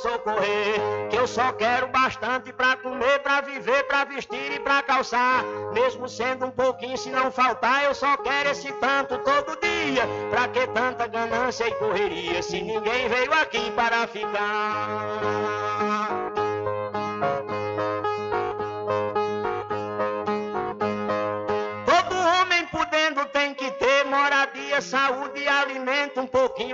Socorrer. Que eu só quero bastante pra comer, pra viver, pra vestir e pra calçar. Mesmo sendo um pouquinho, se não faltar, eu só quero esse tanto todo dia. Pra que tanta ganância e correria, se ninguém veio aqui para ficar? saúde e alimento, um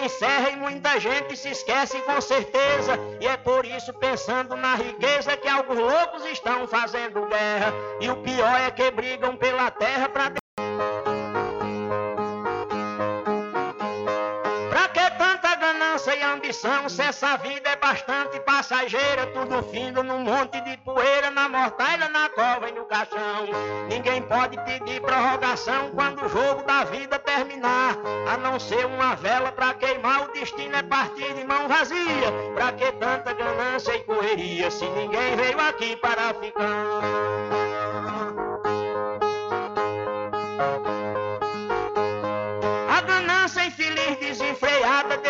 Encerra e muita gente se esquece com certeza. E é por isso, pensando na riqueza, que alguns loucos estão fazendo guerra. E o pior é que brigam pela terra para ambição, se essa vida é bastante passageira, tudo findo num monte de poeira, na mortalha, na cova e no caixão. Ninguém pode pedir prorrogação quando o jogo da vida terminar, a não ser uma vela pra queimar, o destino é partir de mão vazia. Pra que tanta ganância e correria, se ninguém veio aqui para ficar?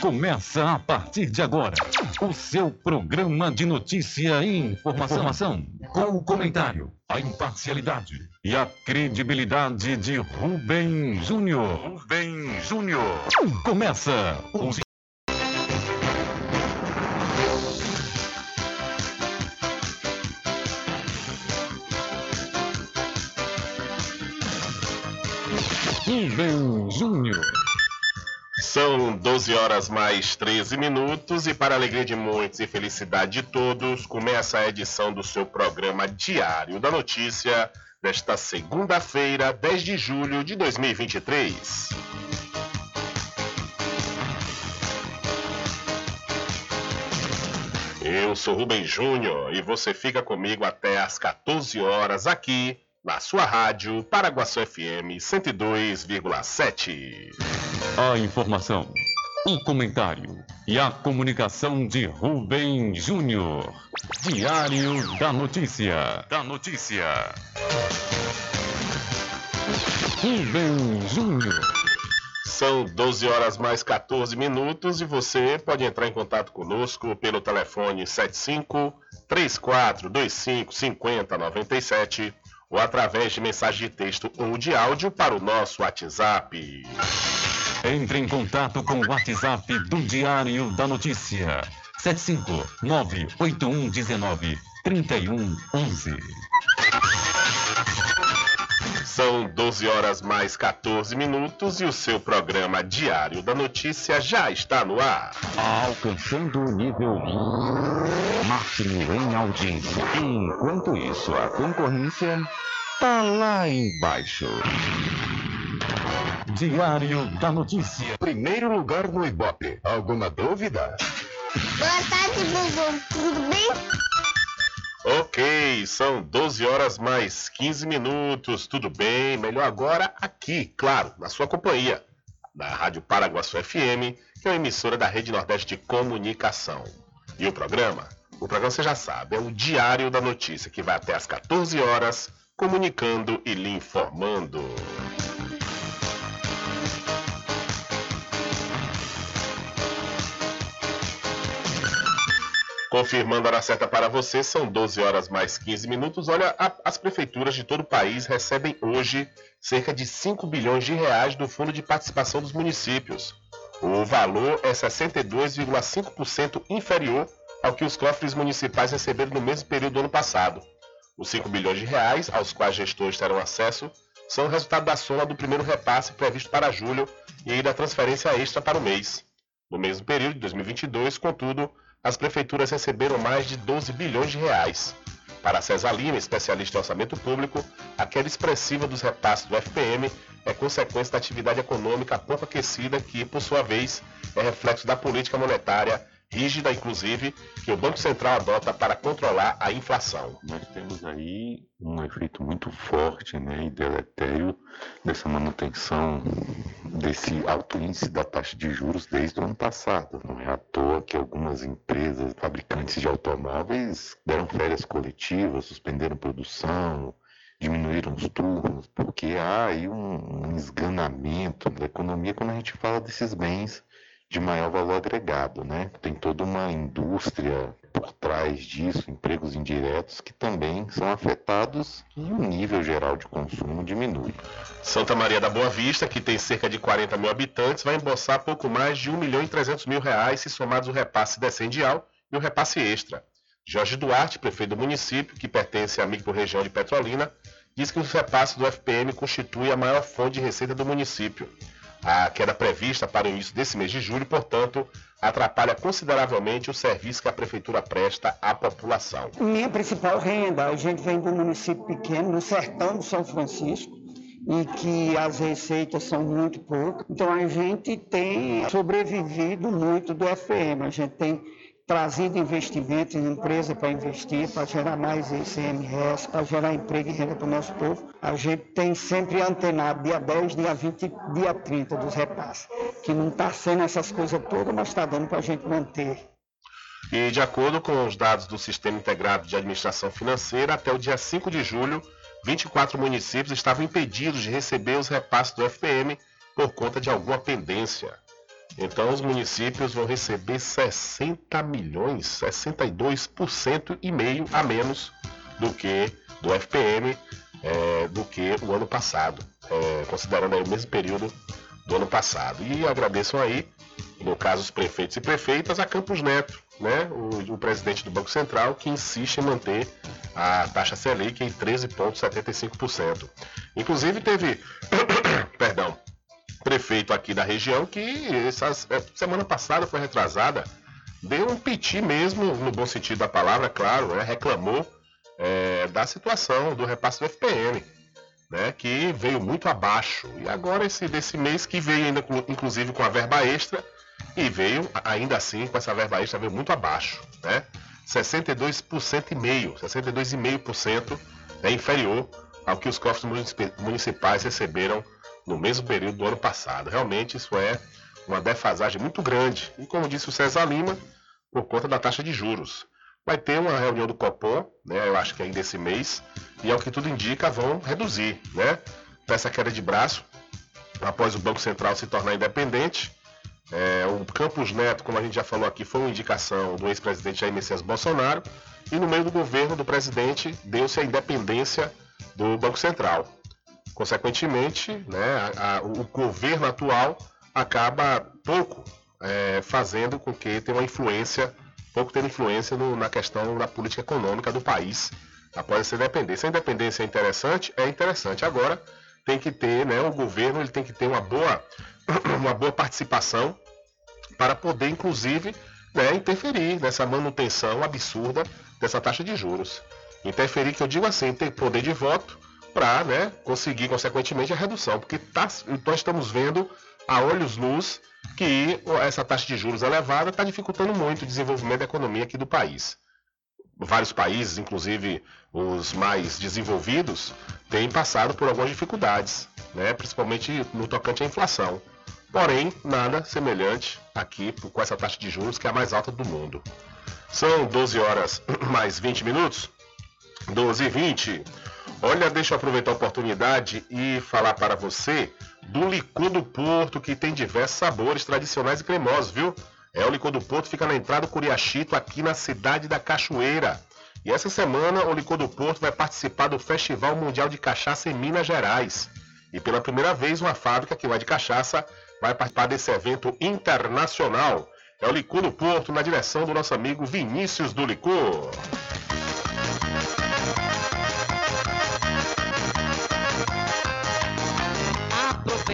Começa a partir de agora o seu programa de notícia e informação, com o comentário, a imparcialidade e a credibilidade de Rubem Júnior. Rubem Júnior. Começa o Rubem Júnior. São 12 horas mais 13 minutos e para alegria de muitos e felicidade de todos, começa a edição do seu programa Diário da Notícia desta segunda-feira, 10 de julho de 2023. Eu sou Rubem Júnior e você fica comigo até às 14 horas aqui na sua rádio Paraguaçu FM 102,7. A informação, o comentário e a comunicação de Rubem Júnior. Diário da Notícia. Da Notícia. Rubem Júnior. São 12 horas mais 14 minutos e você pode entrar em contato conosco pelo telefone 75 3425 5097 ou através de mensagem de texto ou de áudio para o nosso WhatsApp. Entre em contato com o WhatsApp do Diário da Notícia. 759-8119-3111. São 12 horas mais 14 minutos e o seu programa Diário da Notícia já está no ar. Alcançando o nível máximo em audiência. Enquanto isso, a concorrência tá lá embaixo. Diário da Notícia. Primeiro lugar no Ibope. Alguma dúvida? Boa tarde, Bubu. Tudo bem? Ok, são 12 horas mais 15 minutos. Tudo bem? Melhor agora aqui, claro, na sua companhia, na Rádio Paraguaçu FM, que é uma emissora da Rede Nordeste de Comunicação. E o programa? O programa você já sabe, é o Diário da Notícia, que vai até às 14 horas, comunicando e lhe informando. Confirmando a hora certa para você, são 12 horas mais 15 minutos. Olha, a, as prefeituras de todo o país recebem hoje cerca de 5 bilhões de reais do Fundo de Participação dos Municípios. O valor é 62,5% inferior ao que os cofres municipais receberam no mesmo período do ano passado. Os 5 bilhões de reais, aos quais gestores terão acesso, são o resultado da soma do primeiro repasse previsto para julho e da transferência extra para o mês. No mesmo período de 2022, contudo, as prefeituras receberam mais de 12 bilhões de reais. Para César Lima, especialista em orçamento público, a queda expressiva dos repasses do FPM é consequência da atividade econômica pouco aquecida, que, por sua vez, é reflexo da política monetária rígida, inclusive, que o Banco Central adota para controlar a inflação. Nós temos aí um efeito muito forte né, e deletério dessa manutenção desse alto índice da taxa de juros desde o ano passado. Não é à toa que algumas empresas, fabricantes de automóveis, deram férias coletivas, suspenderam produção, diminuíram os turnos, porque há aí um, um esganamento da economia quando a gente fala desses bens de maior valor agregado, né? Tem toda uma indústria por trás disso, empregos indiretos que também são afetados e o nível geral de consumo diminui. Santa Maria da Boa Vista, que tem cerca de 40 mil habitantes, vai embolsar pouco mais de 1 milhão e 300 mil reais se somados o repasse descendial e o repasse extra. Jorge Duarte, prefeito do município, que pertence à micro-região de Petrolina, diz que os repasses do FPM constituem a maior fonte de receita do município. A queda prevista para o início desse mês de julho, portanto, atrapalha consideravelmente o serviço que a prefeitura presta à população. Minha principal renda, a gente vem de um município pequeno, no sertão de São Francisco, e que as receitas são muito poucas. Então a gente tem sobrevivido muito do FM, a gente tem trazido investimentos em empresa para investir, para gerar mais ICMS, para gerar emprego e renda para o nosso povo. A gente tem sempre antenado dia 10, dia 20 dia 30 dos repasses, que não está sendo essas coisas todas, mas está dando para a gente manter. E de acordo com os dados do Sistema Integrado de Administração Financeira, até o dia 5 de julho, 24 municípios estavam impedidos de receber os repasses do FPM por conta de alguma pendência. Então os municípios vão receber 60 milhões, 62% e meio a menos do que do FPM é, do que o ano passado, é, considerando o mesmo período do ano passado. E agradeço aí, no caso os prefeitos e prefeitas, a Campos Neto, né, o, o presidente do Banco Central, que insiste em manter a taxa Selic em 13,75%. Inclusive teve, perdão, prefeito aqui da região que essas, é, semana passada foi retrasada, deu um piti mesmo, no bom sentido da palavra, claro, né, reclamou é, da situação do repasse do FPM, né, que veio muito abaixo. E agora esse desse mês que veio ainda inclusive com a verba extra e veio ainda assim com essa verba extra veio muito abaixo, né? 62% e meio, 62,5% é inferior ao que os cofres municipais receberam no mesmo período do ano passado. Realmente isso é uma defasagem muito grande. E como disse o César Lima, por conta da taxa de juros. Vai ter uma reunião do Copom, né, eu acho que ainda esse mês, e ao que tudo indica vão reduzir né, essa queda de braço após o Banco Central se tornar independente. É, o Campos Neto, como a gente já falou aqui, foi uma indicação do ex-presidente Jair Messias Bolsonaro, e no meio do governo do presidente deu-se a independência do Banco Central. Consequentemente, né, a, a, o governo atual acaba pouco é, fazendo com que tenha uma influência pouco ter influência no, na questão da política econômica do país após essa independência. A independência é interessante? É interessante. Agora tem que ter, né, o governo ele tem que ter uma boa, uma boa participação para poder, inclusive, né, interferir nessa manutenção absurda dessa taxa de juros. Interferir, que eu digo assim, ter poder de voto para né, conseguir, consequentemente, a redução. Porque tá, nós estamos vendo a olhos luz que essa taxa de juros elevada está dificultando muito o desenvolvimento da economia aqui do país. Vários países, inclusive os mais desenvolvidos, têm passado por algumas dificuldades, né, principalmente no tocante à inflação. Porém, nada semelhante aqui com essa taxa de juros que é a mais alta do mundo. São 12 horas mais 20 minutos. 12 e 20. Olha, deixa eu aproveitar a oportunidade e falar para você do licor do Porto, que tem diversos sabores tradicionais e cremosos, viu? É o licor do Porto, fica na entrada do Curiachito, aqui na cidade da Cachoeira. E essa semana o licor do Porto vai participar do Festival Mundial de Cachaça em Minas Gerais. E pela primeira vez, uma fábrica que vai de cachaça vai participar desse evento internacional. É o Licor do Porto, na direção do nosso amigo Vinícius do Licor.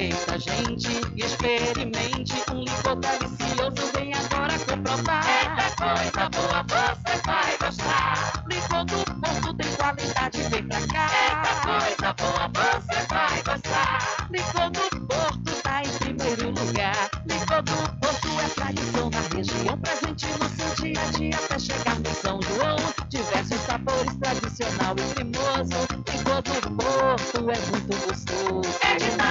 Aproveita, gente, e experimente um licor delicioso. Vem agora comprovar. Eita coisa boa, você vai gostar. Licor do Porto tem qualidade, vem pra cá. Eita coisa boa, você vai gostar. Licor do Porto tá em primeiro lugar. Licor do Porto é tradição na região, presente no seu dia a dia até chegar no São João. Diversos sabores, tradicional e cremoso. Licor do Porto é muito gostoso. É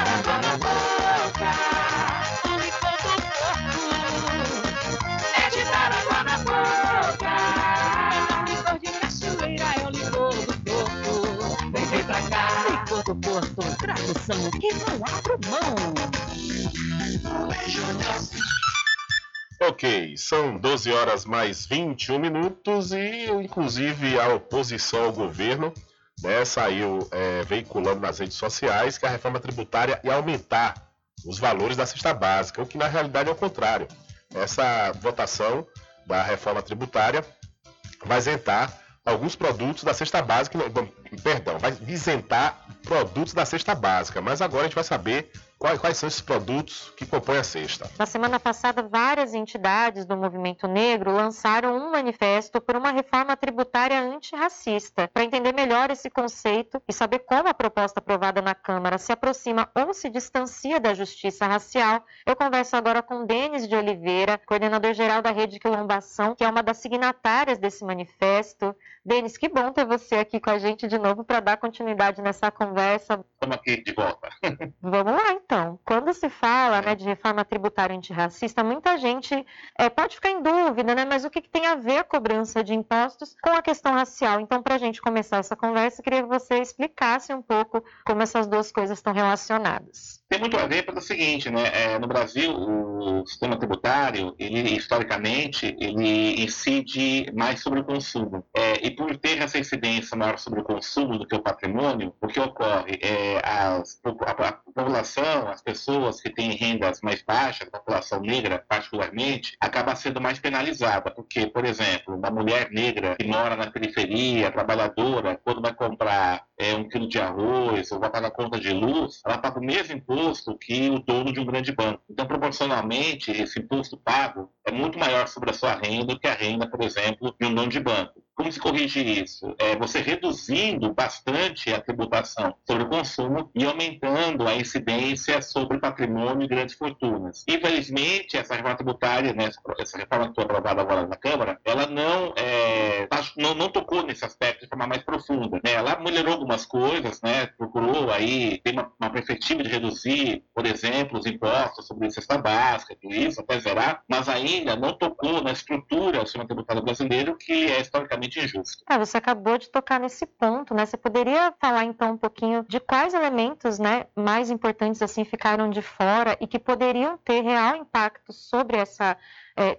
do Porto tradução que não abro mão. Ok, são 12 horas mais 21 minutos e, inclusive, a oposição ao governo né, saiu é, veiculando nas redes sociais que a reforma tributária ia aumentar os valores da cesta básica, o que na realidade é o contrário. Essa votação da reforma tributária vai isentar alguns produtos da cesta básica, perdão, vai isentar produtos da cesta básica, mas agora a gente vai saber quais, quais são esses produtos que compõem a cesta. Na semana passada, várias entidades do movimento negro lançaram um manifesto por uma reforma tributária antirracista. Para entender melhor esse conceito e saber como a proposta aprovada na Câmara se aproxima ou se distancia da justiça racial, eu converso agora com Denis de Oliveira, coordenador-geral da Rede Quilombação, que é uma das signatárias desse manifesto. Denis, que bom ter você aqui com a gente de novo para dar continuidade nessa conversa. Estamos aqui de volta. Vamos lá, então. Quando se fala né, de reforma tributária antirracista, muita gente é, pode ficar em dúvida, né? Mas o que, que, tem a ver a cobrança de impostos com a questão racial? Então, para a gente começar essa conversa, eu queria que você explicasse um pouco como essas duas coisas estão relacionadas. Tem muito a ver pelo seguinte, né? É, no Brasil, o sistema tributário, ele historicamente, ele incide mais sobre o consumo. É, e por ter essa incidência maior sobre o consumo do que o patrimônio, o que ocorre é as, a, a população, as pessoas que têm rendas mais baixas, a população negra particularmente, acaba sendo mais penalizada, porque, por exemplo, uma mulher negra que mora na periferia, trabalhadora, quando vai comprar é, um quilo de arroz ou vai pagar conta de luz, ela paga o mesmo imposto que o dono de um grande banco. Então, proporcionalmente, esse imposto pago é muito maior sobre a sua renda do que a renda, por exemplo, de um dono de banco. Como se corrige isso? É você reduzindo bastante a tributação sobre o consumo e aumentando a incidência sobre patrimônio e grandes fortunas. Infelizmente, essa reforma tributária, né, essa reforma que foi aprovada agora na Câmara, ela não, é, não, não tocou nesse aspecto de forma mais profunda. Né? Ela melhorou algumas coisas, né? procurou aí ter uma, uma perspectiva de reduzir, por exemplo, os impostos sobre cesta básica, tudo isso, até zerar, mas ainda não tocou na estrutura do sistema tributário brasileiro, que é historicamente injusto. É, você acabou de tocar nesse ponto, né? Você poderia falar então um pouquinho de quais elementos, né, mais importantes assim ficaram de fora e que poderiam ter real impacto sobre essa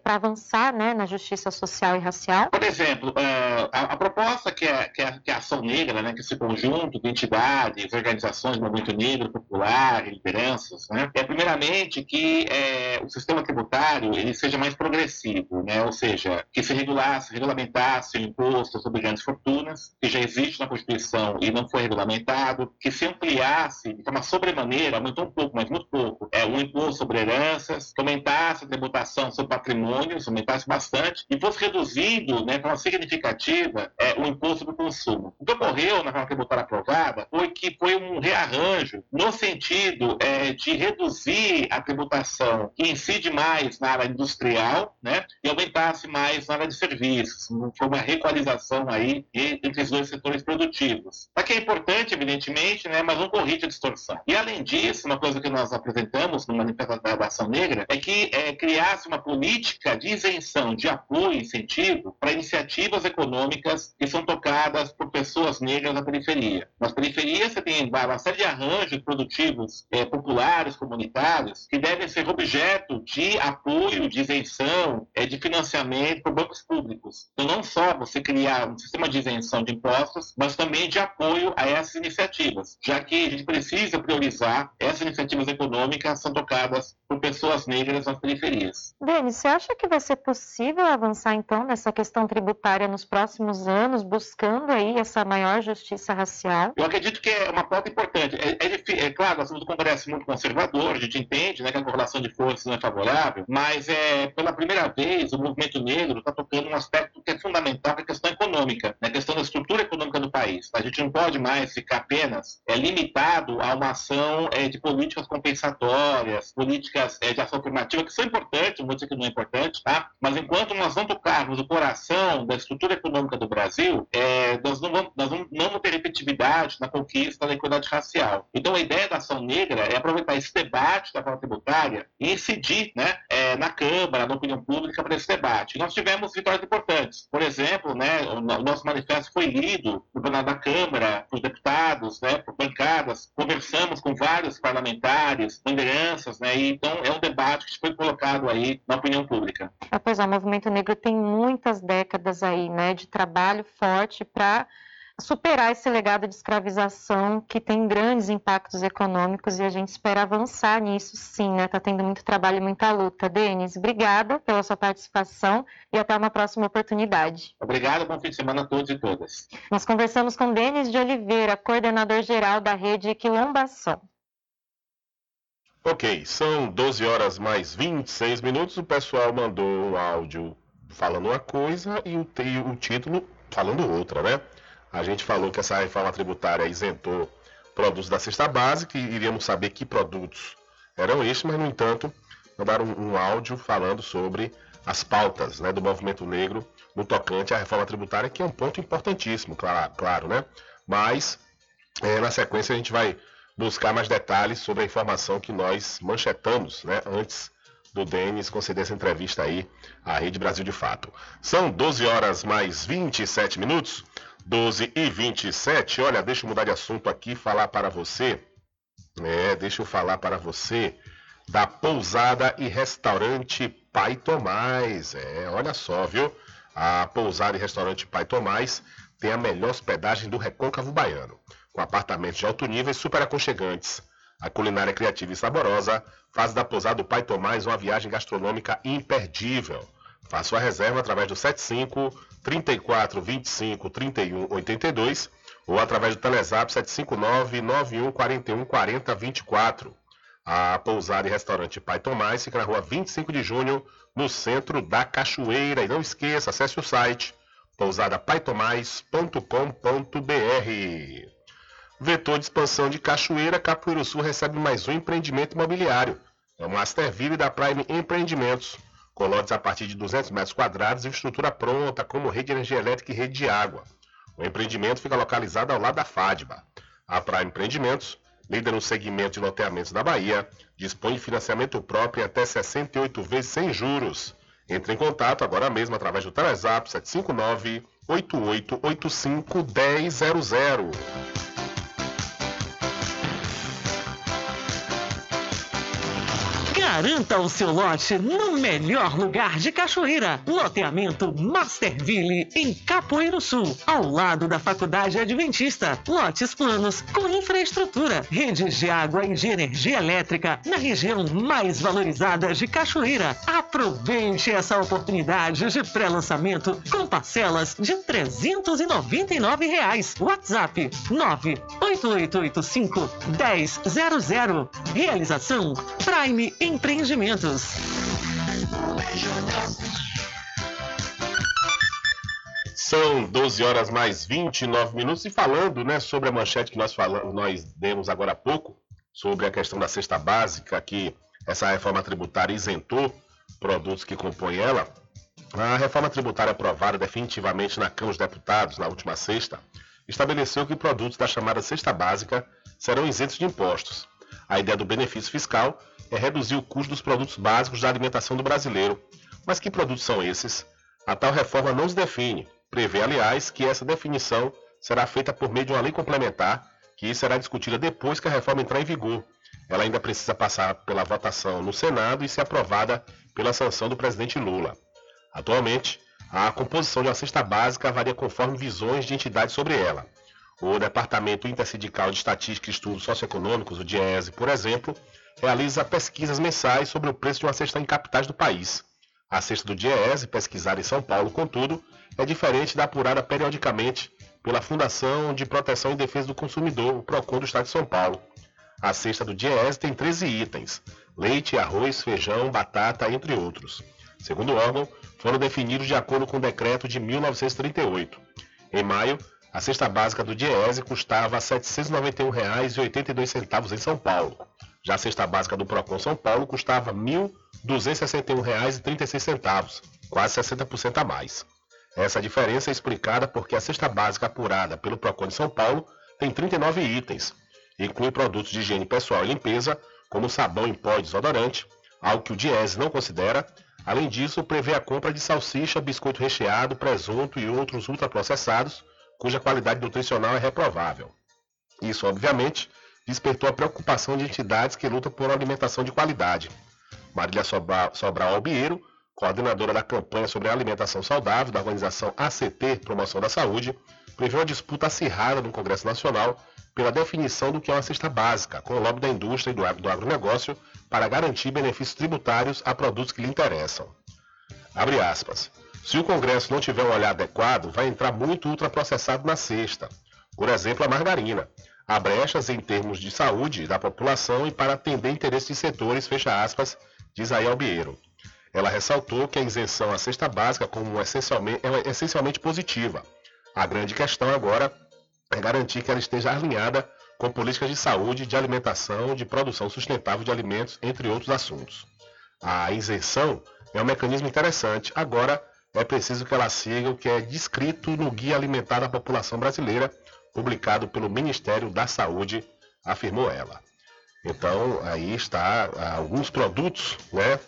para avançar né, na justiça social e racial? Por exemplo, uh, a, a, proposta que é, que, é, que é a Ação Negra, né, que é esse conjunto de entidades, organizações do movimento negro, popular, lideranças, né, é primeiramente que é, o sistema tributário ele seja mais progressivo, né, ou seja, que se regulasse, regulamentasse o imposto sobre grandes fortunas, que já existe na Constituição e não foi regulamentado, que se ampliasse de forma sobremaneira, aumentou um pouco, mas muito pouco, é, o imposto sobre heranças, que aumentasse a tributação sobre patrimônios, aumentasse bastante, e fosse reduzido, né, de forma significativa, é, o imposto sobre o consumo. O que ocorreu na reforma tributária aprovada foi que foi um rearranjo no sentido é, de reduzir a tributação que incide mais na área industrial, né, e aumentasse mais na área de serviços. Foi uma requalização aí entre os dois setores produtivos. Aqui é importante, evidentemente, né, mas não corrige a distorção. E além disso, uma coisa que nós apresentamos no Manifesto da Ação Negra é que é, criasse uma política de isenção, de apoio e incentivo para iniciativas econômicas que são tocadas por pessoas negras na periferia. Nas periferias você tem uma série de arranjos produtivos é, populares, comunitários, que devem ser objeto de apoio, de isenção, é, de financiamento por bancos públicos. Então não só você criar um sistema de isenção de impostos, mas também de apoio a essas iniciativas, já que a gente precisa priorizar essas iniciativas econômicas são tocadas por pessoas negras nas periferias. Denis, você acha que vai ser possível avançar então nessa questão tributária nos próximos anos, buscando aí essa maior justiça racial? Eu acredito que é uma pauta importante. É, é, é claro, nós somos um Congresso muito conservador, a gente entende né, que a correlação de forças não é favorável, mas é, pela primeira vez o movimento negro está tocando um aspecto que é fundamental, que é a questão econômica, né, a questão da estrutura econômica do país. A gente não pode mais ficar apenas é, limitado a uma ação é, de políticas compensatórias, políticas é, de ação afirmativa, que são importantes, não vou dizer que não é importante, tá? mas enquanto nós não tocarmos o coração da estrutura econômica do Brasil, é, nós, não vamos, nós não, vamos ter efetividade na conquista da equidade racial. Então a ideia da ação negra é aproveitar esse debate da reforma tributária e incidir né, é, na Câmara, na opinião pública para esse debate. nós tivemos vitórias importantes. Por exemplo, né, o nosso manifesto foi lido no plenário da Câmara, por deputados, né, por bancadas, conversamos com vários parlamentares, lideranças, né, e então é um debate que foi colocado aí na opinião pública. Ah, pois é, o movimento negro tem muitas décadas aí, né, de trabalho forte para superar esse legado de escravização que tem grandes impactos econômicos e a gente espera avançar nisso sim, né? Tá tendo muito trabalho e muita luta. Denis, obrigada pela sua participação e até uma próxima oportunidade. Obrigado, bom fim de semana a todos e todas. Nós conversamos com Denis de Oliveira, coordenador geral da rede Quilombação. Ok, são 12 horas mais 26 minutos. O pessoal mandou um áudio falando uma coisa e o, o título falando outra, né? A gente falou que essa reforma tributária isentou produtos da cesta básica e iríamos saber que produtos eram estes, mas, no entanto, mandaram um, um áudio falando sobre as pautas né, do movimento negro no tocante à reforma tributária, que é um ponto importantíssimo, claro, claro né? Mas, é, na sequência, a gente vai buscar mais detalhes sobre a informação que nós manchetamos né, antes do Denis conceder essa entrevista aí à Rede Brasil de Fato. São 12 horas mais 27 minutos. 12 e 27. Olha, deixa eu mudar de assunto aqui e falar para você. É, deixa eu falar para você da pousada e restaurante Pai Tomás. É, olha só, viu? A pousada e restaurante Pai Tomás tem a melhor hospedagem do Recôncavo Baiano, com apartamentos de alto nível e super aconchegantes. A culinária criativa e saborosa faz da pousada do Pai Tomás uma viagem gastronômica imperdível. Faça sua reserva através do 75 34 25 31 82 ou através do Telezap 759 91 41 40 24. A pousada e restaurante Pai Tomás fica na rua 25 de junho, no centro da Cachoeira. E não esqueça, acesse o site pousadapaitomais.com.br. Vetor de expansão de Cachoeira, Capoeiro Sul recebe mais um empreendimento imobiliário. É o Masterville da Prime Empreendimentos com lotes a partir de 200 metros quadrados e estrutura pronta, como rede de energia elétrica e rede de água. O empreendimento fica localizado ao lado da FADBA. A Prime Empreendimentos, líder no segmento de loteamentos da Bahia, dispõe de financiamento próprio até 68 vezes sem juros. Entre em contato agora mesmo através do Telezap 759 8885 1000. Garanta o seu lote no melhor lugar de Cachoeira. Loteamento Masterville, em Capoeiro Sul, ao lado da Faculdade Adventista. Lotes planos com infraestrutura, redes de água e de energia elétrica na região mais valorizada de Cachoeira. Aproveite essa oportunidade de pré-lançamento com parcelas de 399 reais. WhatsApp 98885 1000. Realização Prime Empreendimentos. São 12 horas mais 29 minutos e falando, né, sobre a manchete que nós falamos, nós demos agora há pouco, sobre a questão da cesta básica, que essa reforma tributária isentou produtos que compõem ela. A reforma tributária aprovada definitivamente na Câmara dos Deputados na última sexta estabeleceu que produtos da chamada cesta básica serão isentos de impostos. A ideia do benefício fiscal é reduzir o custo dos produtos básicos da alimentação do brasileiro. Mas que produtos são esses? A tal reforma não os define. Prevê, aliás, que essa definição será feita por meio de uma lei complementar, que será discutida depois que a reforma entrar em vigor. Ela ainda precisa passar pela votação no Senado e ser aprovada pela sanção do presidente Lula. Atualmente, a composição de uma cesta básica varia conforme visões de entidades sobre ela. O Departamento Intersindical de Estatística e Estudos Socioeconômicos, o DIESE, por exemplo, realiza pesquisas mensais sobre o preço de uma cesta em capitais do país. A cesta do DIESE, pesquisada em São Paulo, contudo, é diferente da apurada periodicamente pela Fundação de Proteção e Defesa do Consumidor, o PROCON do Estado de São Paulo. A cesta do DIESE tem 13 itens: leite, arroz, feijão, batata, entre outros. Segundo o órgão, foram definidos de acordo com o decreto de 1938. Em maio, a cesta básica do Diese custava R$ 791,82 em São Paulo. Já a cesta básica do Procon São Paulo custava R$ 1.261,36, quase 60% a mais. Essa diferença é explicada porque a cesta básica apurada pelo Procon de São Paulo tem 39 itens. Inclui produtos de higiene pessoal e limpeza, como sabão em pó e desodorante, algo que o Diese não considera. Além disso, prevê a compra de salsicha, biscoito recheado, presunto e outros ultraprocessados, cuja qualidade nutricional é reprovável. Isso, obviamente, despertou a preocupação de entidades que lutam por alimentação de qualidade. Marília Sobral Albiero, coordenadora da campanha sobre alimentação saudável da organização ACT Promoção da Saúde, prevê uma disputa acirrada no Congresso Nacional pela definição do que é uma cesta básica, com o lobby da indústria e do agronegócio para garantir benefícios tributários a produtos que lhe interessam. Abre aspas. Se o Congresso não tiver um olhar adequado, vai entrar muito ultraprocessado na cesta. Por exemplo, a margarina. Há brechas em termos de saúde da população e para atender interesses de setores, fecha aspas, diz aí Albiero. Ela ressaltou que a isenção à cesta básica como essencialmente, é essencialmente positiva. A grande questão agora é garantir que ela esteja alinhada com políticas de saúde, de alimentação, de produção sustentável de alimentos, entre outros assuntos. A isenção é um mecanismo interessante. Agora, é preciso que ela siga o que é descrito no Guia Alimentar da População Brasileira, publicado pelo Ministério da Saúde, afirmou ela. Então, aí está ah, alguns produtos né,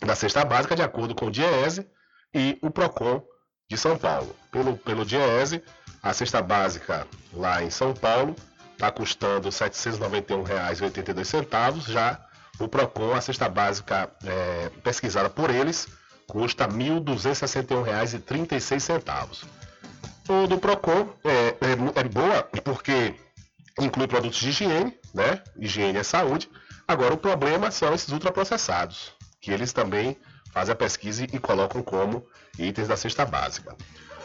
da cesta básica, de acordo com o DIEESE e o PROCON de São Paulo. Pelo, pelo DIEESE, a cesta básica lá em São Paulo está custando R$ 791,82, já o PROCON, a cesta básica é, pesquisada por eles, custa R$ 1.261,36. O do Procon é, é, é, boa porque inclui produtos de higiene, né? Higiene é saúde. Agora o problema são esses ultraprocessados, que eles também fazem a pesquisa e colocam como itens da cesta básica.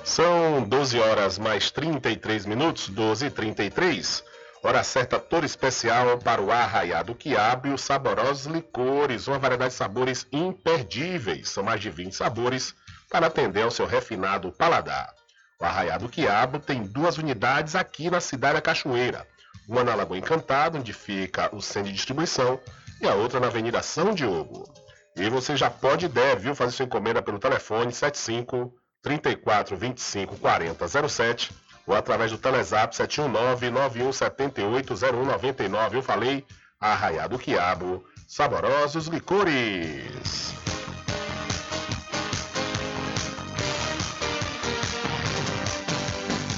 São 12 horas mais 33 minutos, 12 e 33. Hora certa, toda especial para o Arraiado Quiabo e os saborosos licores, uma variedade de sabores imperdíveis. São mais de 20 sabores para atender ao seu refinado paladar. O Arraiado Quiabo tem duas unidades aqui na cidade da Cachoeira. Uma na Lagoa Encantada, onde fica o centro de distribuição, e a outra na Avenida São Diogo. E você já pode e deve fazer sua encomenda pelo telefone 75 34 25 40 07 ou através do Telezap 719-9178-0199. Eu falei Arraiado Quiabo, saborosos licores.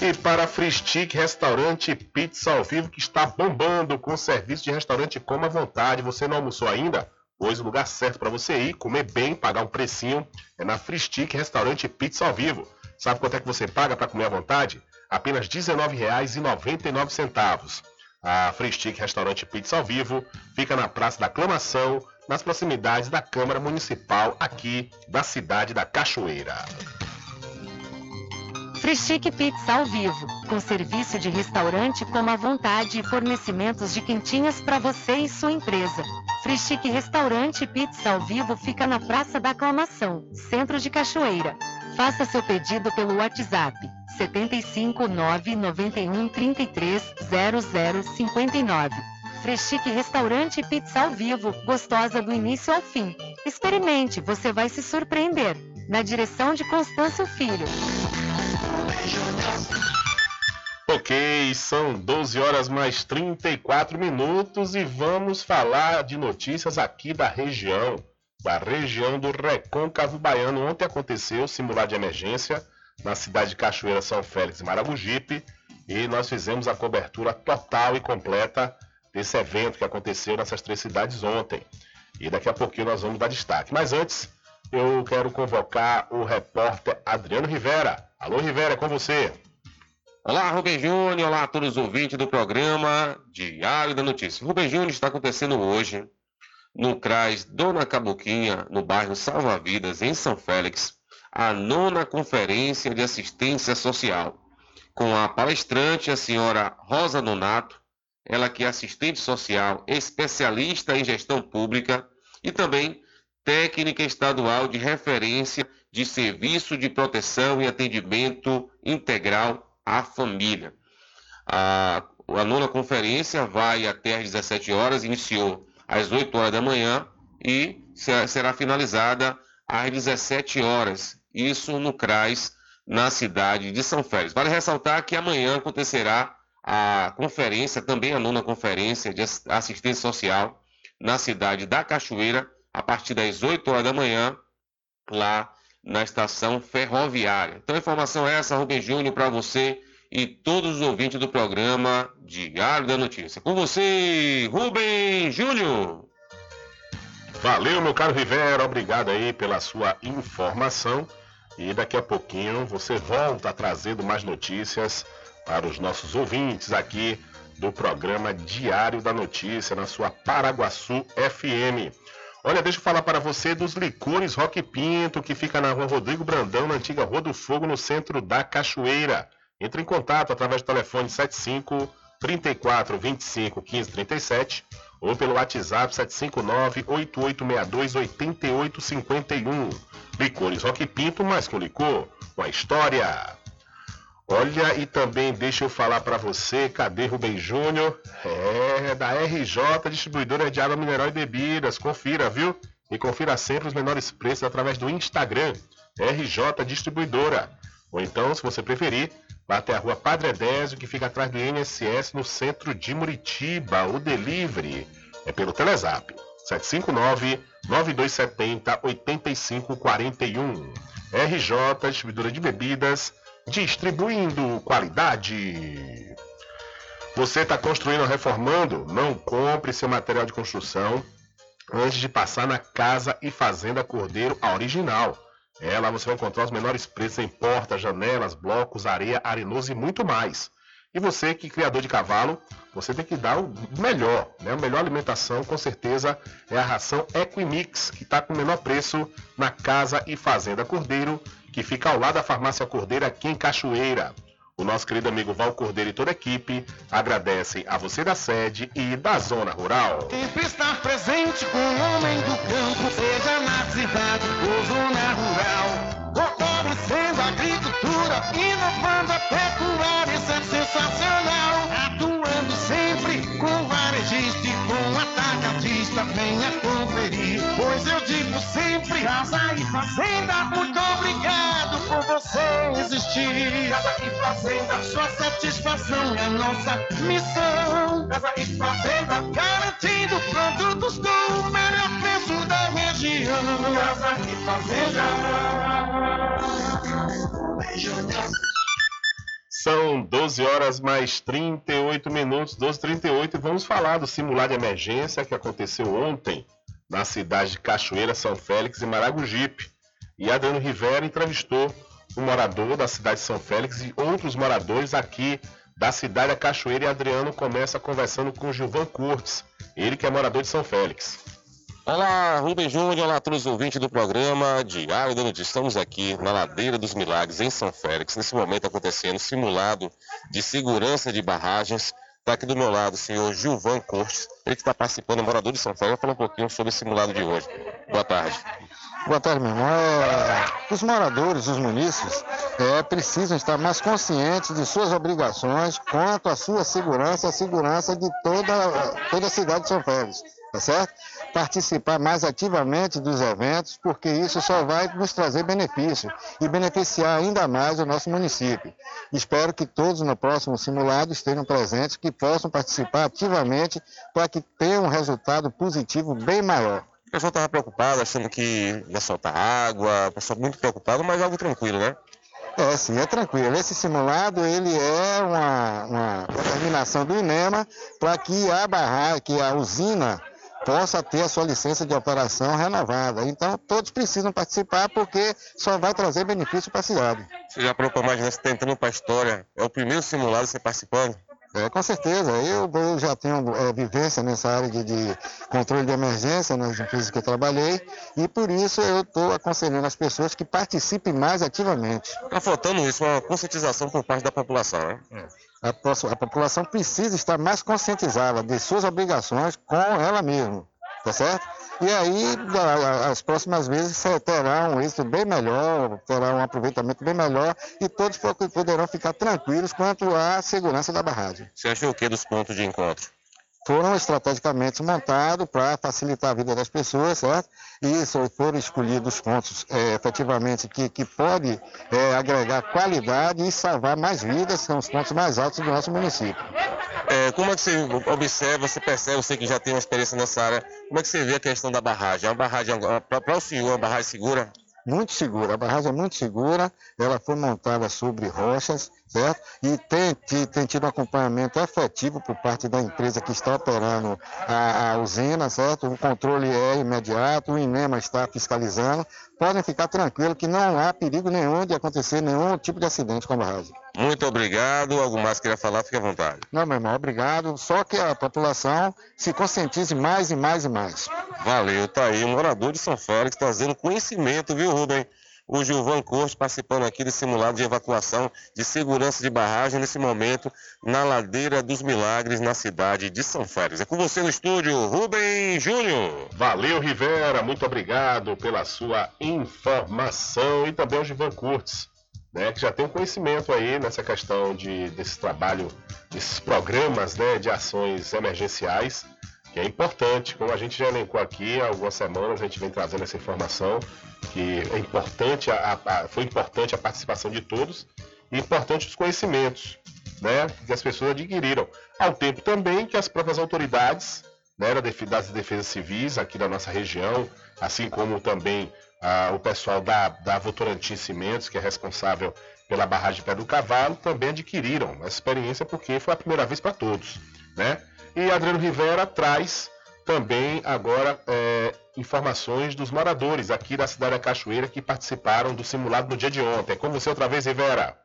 E para Fristic Restaurante Pizza ao Vivo, que está bombando com serviço de restaurante Coma à Vontade. Você não almoçou ainda? Pois o lugar certo para você ir, comer bem, pagar um precinho, é na Free Stick Restaurante Pizza ao Vivo. Sabe quanto é que você paga para comer à vontade? Apenas R$ 19,99. A Free Stick Restaurante Pizza ao Vivo fica na Praça da Aclamação, nas proximidades da Câmara Municipal aqui da cidade da Cachoeira. Frischique Pizza ao vivo, com serviço de restaurante como à vontade e fornecimentos de quentinhas para você e sua empresa. Frischique Restaurante Pizza ao vivo fica na Praça da Aclamação, Centro de Cachoeira. Faça seu pedido pelo WhatsApp 75 991 33 0059. Freschique Restaurante Pizza ao Vivo, gostosa do início ao fim. Experimente, você vai se surpreender. Na direção de Constâncio Filho. Ok, são 12 horas mais 34 minutos e vamos falar de notícias aqui da região, da região do Recôncavo Baiano. Ontem aconteceu simulado de emergência na cidade de Cachoeira, São Félix Maragogipe e nós fizemos a cobertura total e completa desse evento que aconteceu nessas três cidades ontem. E daqui a pouquinho nós vamos dar destaque. Mas antes, eu quero convocar o repórter Adriano Rivera. Alô, Rivera, é com você. Olá, Rubem Júnior. Olá a todos os ouvintes do programa Diário da Notícia. Rubem Júnior está acontecendo hoje no CRAS Dona Caboquinha, no bairro Salva Vidas, em São Félix, a nona Conferência de Assistência Social, com a palestrante, a senhora Rosa Donato, ela que é assistente social, especialista em gestão pública e também técnica estadual de referência de serviço de proteção e atendimento integral à família. A, a nona conferência vai até às 17 horas, iniciou às 8 horas da manhã e será finalizada às 17 horas, isso no CRAS, na cidade de São Félix. Vale ressaltar que amanhã acontecerá a conferência, também a nona conferência de assistência social na cidade da Cachoeira, a partir das 8 horas da manhã, lá na estação ferroviária. Então, informação é essa, Rubem Júnior, para você e todos os ouvintes do programa Diário da Notícia. Com você, Rubem Júnior. Valeu, meu caro Rivera, obrigado aí pela sua informação. E daqui a pouquinho você volta trazendo mais notícias para os nossos ouvintes aqui do programa Diário da Notícia na sua Paraguaçu FM. Olha, deixa eu falar para você dos licores Rock Pinto, que fica na rua Rodrigo Brandão, na antiga Rua do Fogo, no centro da Cachoeira. Entre em contato através do telefone 75 34 25 15 37 ou pelo WhatsApp 759 8862 8851. Licores Rock Pinto, mais com licor, com a história. Olha, e também deixa eu falar para você, cadê Rubem Júnior? É, da RJ Distribuidora de Água Mineral e Bebidas. Confira, viu? E confira sempre os menores preços através do Instagram, RJ Distribuidora. Ou então, se você preferir, vá até a rua Padre Edésio, que fica atrás do INSS, no centro de Muritiba. O delivery é pelo Telezap, 759-9270-8541. RJ Distribuidora de Bebidas distribuindo qualidade. Você está construindo ou reformando? Não compre seu material de construção antes de passar na Casa e Fazenda Cordeiro, a original. É, lá você vai encontrar os menores preços em portas, janelas, blocos, areia, arenoso e muito mais. E você que é criador de cavalo, você tem que dar o melhor, né? A melhor alimentação, com certeza, é a ração Equimix, que está com o menor preço na Casa e Fazenda Cordeiro, que fica ao lado da Farmácia Cordeiro aqui em Cachoeira. O nosso querido amigo Val Cordeiro e toda a equipe agradecem a você da sede e da zona rural. Sempre estar presente com o homem do campo, seja na cidade ou zona rural. Fortalecendo a agricultura, inovando a pecuária, isso é sensacional. Atuando sempre com varejista e com atacadista, venha conferir. Pois eu digo sempre, casa e fazenda, muito obrigado por você existir. Casa e fazenda, sua satisfação é nossa missão. Casa e fazenda, garantindo produtos com o melhor preço da região. Casa e fazenda. São 12 horas mais 38 minutos, 12 38 e vamos falar do simulado de emergência que aconteceu ontem na cidade de Cachoeira, São Félix e Maragogipe. E Adriano Rivera entrevistou um morador da cidade de São Félix e outros moradores aqui da cidade da Cachoeira. E Adriano começa conversando com Gilvan Curtis, ele que é morador de São Félix. Olá, Rubem Júnior, olá a todos os ouvintes do programa Diário da Notícia. Estamos aqui na Ladeira dos Milagres, em São Félix. Nesse momento acontecendo simulado de segurança de barragens. Está aqui do meu lado o senhor Gilvan Cortes, ele que está participando, morador de São Félix. Vai falar um pouquinho sobre o simulado de hoje. Boa tarde. Boa tarde, meu irmão. É, os moradores, os munícipes, é, precisam estar mais conscientes de suas obrigações quanto à sua segurança, a segurança de toda, toda a cidade de São Félix, tá certo? Participar mais ativamente dos eventos, porque isso só vai nos trazer benefício e beneficiar ainda mais o nosso município. Espero que todos no próximo simulado estejam presentes, que possam participar ativamente para que tenha um resultado positivo bem maior. O pessoal estava preocupado, achando que ia soltar água, o pessoal muito preocupado, mas algo tranquilo, né? É, sim, é tranquilo. Esse simulado, ele é uma, uma determinação do INEMA para que a barragem, que a usina possa ter a sua licença de operação renovada. Então, todos precisam participar porque só vai trazer benefício para a cidade. Você já imaginar se tentando para a história? É o primeiro simulado você participando? É, com certeza. Eu, eu já tenho é, vivência nessa área de, de, controle de emergência nas empresas que eu trabalhei e por isso eu estou aconselhando as pessoas que participem mais ativamente. Está faltando isso, uma conscientização por parte da população, né? A, a população precisa estar mais conscientizada de suas obrigações com ela mesma, tá certo? E aí, as próximas vezes terá um êxito bem melhor, terá um aproveitamento bem melhor e todos poderão ficar tranquilos quanto à segurança da barragem. Você achou o que dos pontos de encontro? Foram estrategicamente montados para facilitar a vida das pessoas, certo? E foram escolhidos pontos é, efetivamente que, que pode é, agregar qualidade e salvar mais vidas, são os pontos mais altos do nosso município. É, como é que você observa, você percebe, você que já tem uma experiência nessa área, como é que você vê a questão da barragem? É uma barragem, para o senhor, uma barragem segura? Muito segura, a barragem é muito segura, ela foi montada sobre rochas, certo? E tem, tem tido um acompanhamento efetivo por parte da empresa que está operando a, a usina, certo? O controle é imediato, o INEMA está fiscalizando. Podem ficar tranquilos que não há perigo nenhum de acontecer nenhum tipo de acidente com a barragem. Muito obrigado. Algo mais queria falar, fique à vontade. Não, meu irmão, obrigado. Só que a população se conscientize mais e mais e mais. Valeu, tá aí. Um morador de São Félix trazendo conhecimento, viu, Rubem? O Gilvan Cortes participando aqui do simulado de evacuação de segurança de barragem nesse momento na Ladeira dos Milagres, na cidade de São Félix. É com você no estúdio, Rubem Júnior. Valeu, Rivera, muito obrigado pela sua informação e também o Gilvan Cortes. Né, que já tem um conhecimento aí nessa questão de, desse trabalho, desses programas né, de ações emergenciais que é importante, como a gente já elencou aqui há algumas semanas, a gente vem trazendo essa informação, que é importante, a, a, foi importante a participação de todos e importante os conhecimentos né, que as pessoas adquiriram. Ao tempo também que as próprias autoridades né, das defesas civis aqui da nossa região, assim como também ah, o pessoal da, da Votorantim Cimentos, que é responsável pela barragem de Pé do Cavalo, também adquiriram essa experiência porque foi a primeira vez para todos. Né? E Adriano Rivera traz também agora é, informações dos moradores aqui da cidade da Cachoeira que participaram do simulado no dia de ontem. É com você outra vez, Rivera.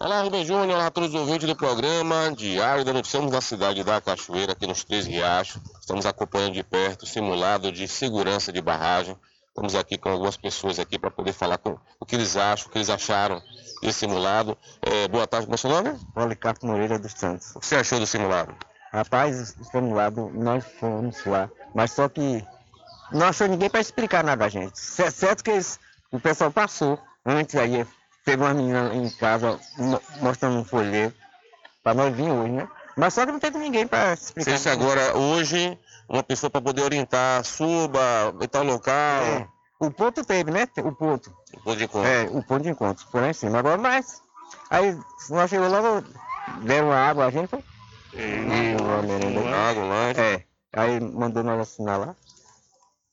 Olá, Rubem Júnior, olá a todos os ouvintes do programa Diário da Notícia. Estamos na cidade da Cachoeira, aqui nos Três Riachos. Estamos acompanhando de perto o simulado de segurança de barragem. Estamos aqui com algumas pessoas aqui para poder falar com o que eles acham, o que eles acharam desse simulado. É, boa tarde, como é seu nome? Policarpo Moreira dos Santos. O que você achou do simulado? Rapaz, fomos lá, nós fomos lá, mas só que não achou ninguém para explicar nada a gente. Certo que eles, o pessoal passou antes aí, pegou uma menina em casa mostrando um folheto para nós vir hoje, né? Mas só que não teve ninguém para explicar. Se agora hoje, uma pessoa para poder orientar, suba, em tal local. É, o ponto teve, né? O ponto. O ponto de encontro. É, o ponto de encontro, por em cima. Agora, mas. Aí nós chegamos lá, deram água, a gente e uma merenda. Água, lanche. É. Aí mandou nós assinar lá.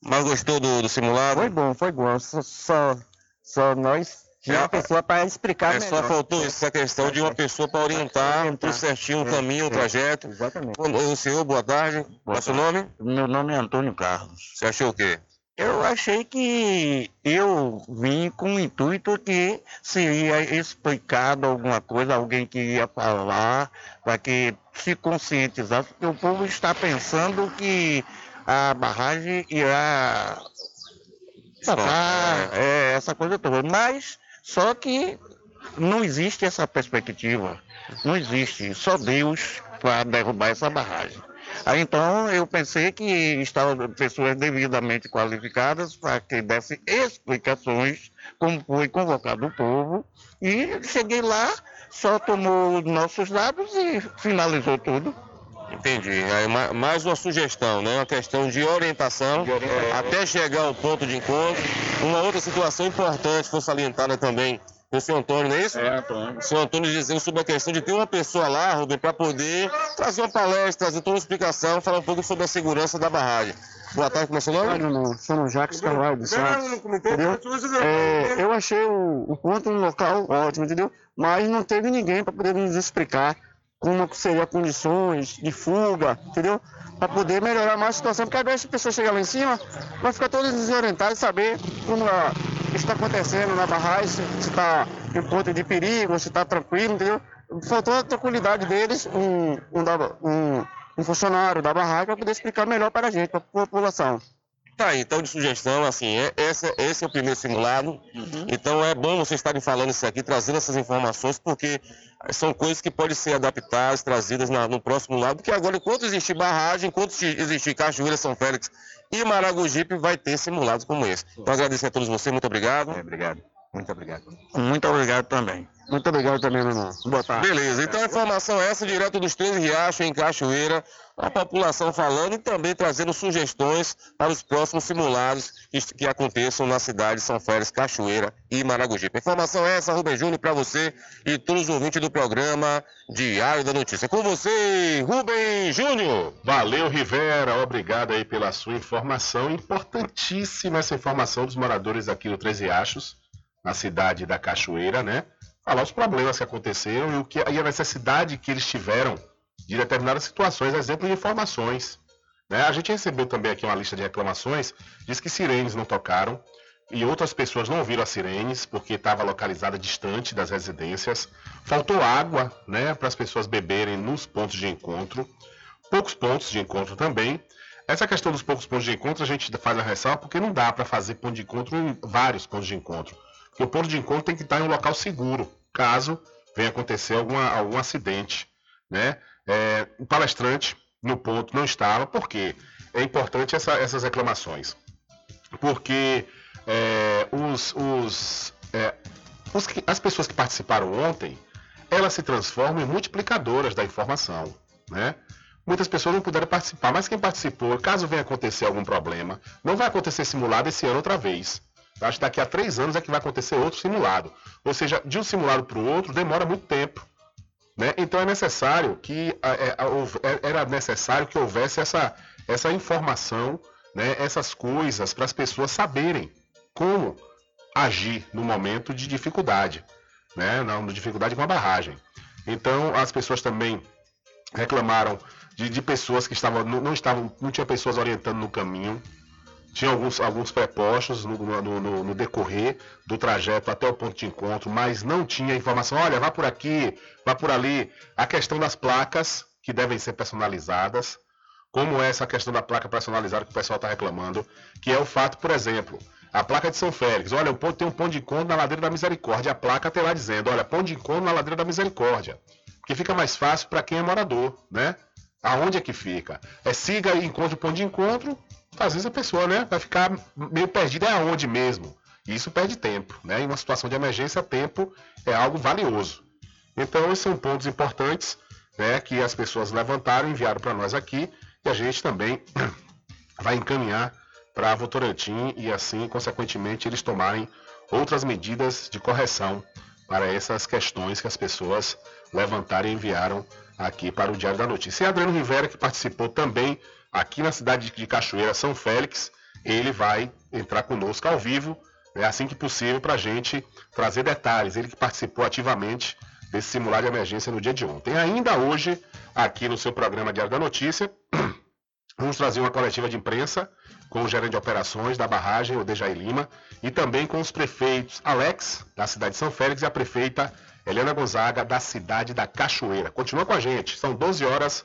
Mas gostou do, do simulado? Foi bom, foi bom. Só, só, só nós Tinha uma pessoa para explicar É, só melhor. faltou essa questão de uma pessoa para orientar tudo certinho o É, caminho, o é, trajeto. Exatamente. O senhor, boa tarde. Qual é o seu nome? Meu nome é Antônio Carlos. Você achou o quê? Eu achei que eu vim com o intuito que seria explicado alguma coisa, alguém que ia falar, para que se conscientizasse, porque o povo está pensando que a barragem irá tapar é, essa coisa toda. Mas só que não existe essa perspectiva. Não existe. Só Deus para derrubar essa barragem. Aí então eu pensei que estavam pessoas devidamente qualificadas para que dessem explicações como foi convocado o povo. E cheguei lá, só tomou os nossos dados e finalizou tudo. Entendi. Aí, ma- mais uma sugestão, né? Uma questão de orientação, até chegar ao ponto de encontro. Uma outra situação importante foi salientada também pelo senhor Antônio, não é isso? É, Antônio. O senhor Antônio dizendo sobre a questão de ter uma pessoa lá, Rubem, para poder trazer uma palestra, trazer toda uma explicação, falar um pouco sobre a segurança da barragem. Boa tarde, como é seu nome? Não, não, sou Jacques Carvalho de Santos. É, eu achei o, o ponto no local ótimo, entendeu? Mas não teve ninguém para poder nos explicar como seriam as condições de fuga, entendeu? Para poder melhorar mais a situação, porque às vezes a pessoa chegar lá em cima, vai ficar todas desorientadas e saber como a- está acontecendo na barragem, se está em ponto de perigo, se está tranquilo, entendeu? Faltou a tranquilidade deles, um, um, um- um funcionário da barragem, para poder explicar melhor para a gente, para a população. Tá então de sugestão, assim, é, esse, esse é o primeiro simulado. Uhum. Então é bom vocês estarem falando isso aqui, trazendo essas informações, porque são coisas que podem ser adaptadas, trazidas na- no próximo lado, porque agora, enquanto existir barragem, enquanto existir- Cachoeira, São Félix e Maragogipe, vai ter simulados como esse. Então agradecer a todos vocês, muito obrigado. obrigado. Muito obrigado. Muito obrigado também. Muito obrigado também, meu irmão. Boa tarde. Beleza, então a informação é essa, direto dos Três Riachos, em Cachoeira, a população falando e também trazendo sugestões para os próximos simulados que, que aconteçam na cidade de São Félix, Cachoeira e Maragogipe. Informação é essa, Rubem Júnior, para você e todos os ouvintes do programa Diário da Notícia. Com você, Rubem Júnior. Valeu, Rivera. Obrigado aí pela sua informação. Importantíssima essa informação dos moradores aqui do Três Riachos, na cidade da Cachoeira, né? Falar os problemas que aconteceram e, o que, e a necessidade que eles tiveram de determinadas situações, exemplo de informações. Né? A gente recebeu também aqui uma lista de reclamações, diz que sirenes não tocaram e outras pessoas não ouviram as sirenes porque estava localizada distante das residências. Faltou água né, para as pessoas beberem nos pontos de encontro. Poucos pontos de encontro também. Essa questão dos poucos pontos de encontro a gente faz a ressalva porque não dá para fazer ponto de encontro em vários pontos de encontro. Porque o ponto de encontro tem que estar em um local seguro, caso venha acontecer alguma, algum acidente. Né? É, o palestrante no ponto não estava, porque é importante essa- essas reclamações. Porque é, os, os, é, os que- as pessoas que participaram ontem, elas se transformam em multiplicadoras da informação. Né? Muitas pessoas não puderam participar, mas quem participou, caso venha acontecer algum problema, não vai acontecer simulado esse ano outra vez. Acho que daqui a três anos é que vai acontecer outro simulado. Ou seja, de um simulado para o outro demora muito tempo. Né? Então é necessário que é, é, era necessário que houvesse essa, essa informação, né? essas coisas para as pessoas saberem como agir no momento de dificuldade, né? De dificuldade com a barragem. Então as pessoas também reclamaram de, de pessoas que estavam não, não estavam não tinha pessoas orientando no caminho tinha alguns, alguns prepostos no, no- no- no decorrer do trajeto até o ponto de encontro, mas não tinha informação. Olha, vá por aqui, vá por ali. A questão das placas, que devem ser personalizadas, como é essa questão da placa personalizada que o pessoal está reclamando, que é o fato, por exemplo, a placa de São Félix. Olha, o ponto- tem um ponto de encontro na Ladeira da Misericórdia. A placa tem lá dizendo, olha, ponto de encontro na Ladeira da Misericórdia. Porque fica mais fácil para quem é morador, né? Aonde é que fica? É siga e encontre o ponto de encontro. Às vezes a pessoa, né, vai ficar meio perdida é aonde mesmo. E isso perde tempo, né? Em uma situação de emergência, tempo é algo valioso. Então, esses são pontos importantes, né, que as pessoas levantaram, enviaram para nós aqui, e a gente também vai encaminhar para a Votorantim e assim, consequentemente, eles tomarem outras medidas de correção para essas questões que as pessoas levantaram e enviaram aqui para o Diário da Notícia. E Adriano Rivera, que participou também aqui na cidade de Cachoeira, São Félix, ele vai entrar conosco ao vivo é assim que possível para a gente trazer detalhes. Ele que participou ativamente desse simulado de emergência no dia de ontem. Ainda hoje, aqui no seu programa Diário da Notícia, vamos trazer uma coletiva de imprensa com o gerente de operações da barragem, o Dejaí Lima, e também com os prefeitos Alex, da cidade de São Félix, e a prefeita Helena Gonzaga, da cidade da Cachoeira. Continua com a gente, são 12 horas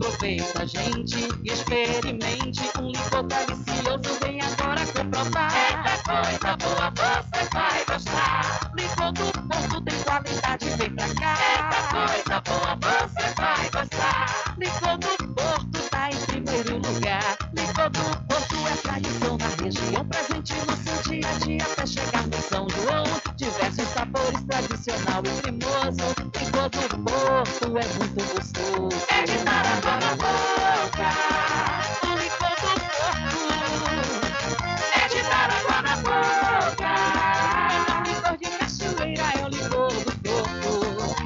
Aproveita, gente, e experimente um licor delicioso. Vem agora comprovar. Eita coisa boa, você vai gostar. Licor do Porto tem qualidade, vem pra cá. Eita coisa boa, você vai gostar. Licor do Porto tá em primeiro lugar. Licor do Porto é tradição na região, presente no seu dia a dia até chegar no São João. Diversos sabores, tradicional e cremoso. Licor do Porto é muito gostoso. É de dar na boca. O licor do Porto é de dar água na boca. É um licor de cachoeira, é o licor do Porto.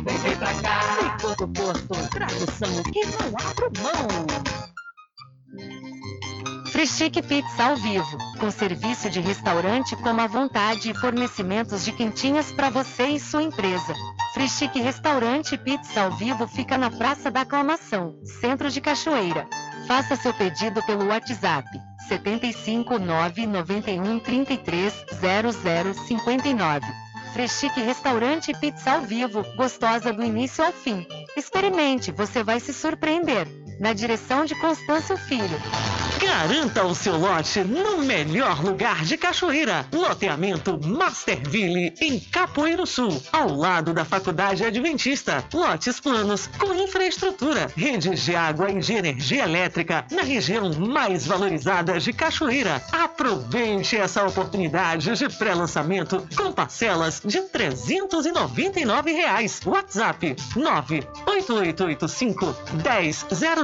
Vem, vem pra cá. Licor do Porto, tradução que não abro mão. Frischique Pizza ao vivo, com serviço de restaurante como à vontade e fornecimentos de quentinhas para você e sua empresa. Frischique Restaurante Pizza ao vivo fica na Praça da Aclamação, Centro de Cachoeira. Faça seu pedido pelo WhatsApp 75 991 33 0059. Freschique Restaurante Pizza ao vivo, gostosa do início ao fim. Experimente, você vai se surpreender. Na direção de Constâncio Filho. Garanta o seu lote no melhor lugar de Cachoeira. Loteamento Masterville, em Capoeiro Sul, ao lado da Faculdade Adventista. Lotes planos com infraestrutura, redes de água e de energia elétrica na região mais valorizada de Cachoeira. Aproveite essa oportunidade de pré-lançamento com parcelas de 399 reais. WhatsApp 98885 1000.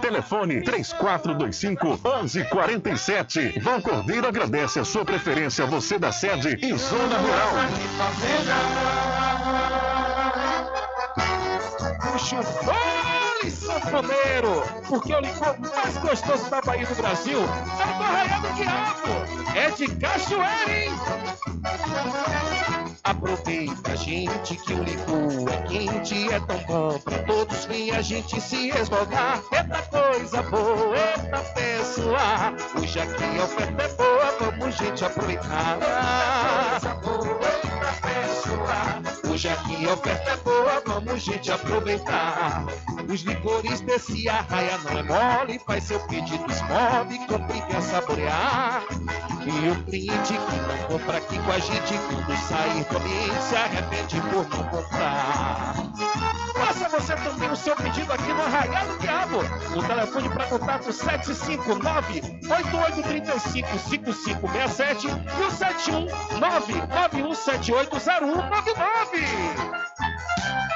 Telefone 3425 1147. Vão Cordeiro agradece a sua preferência, você da sede e zona rural. Puxa fole, sanfoneiro! Porque o licor mais gostoso da Bahia do Brasil é do Arraial do Diabo! É de cachoeira, hein? Aproveita, gente, que o licor é quente, é tão bom pra todos que a gente se esmogar. Eita coisa boa, eita pessoa, hoje aqui a oferta é boa, vamos gente aproveitar. Coisa boa, eita pessoa, hoje aqui a oferta é boa, vamos gente aproveitar. Os licores desse arraia não é mole, faz seu pedido, esmove, quer saborear. E o cliente que não compra aqui com a gente, quando sair do ambiente, se arrepende por não comprar. Faça você também o seu pedido aqui no Arraial do Diabo. O telefone para contato 759-8835-5567 e o 719-9178-0199.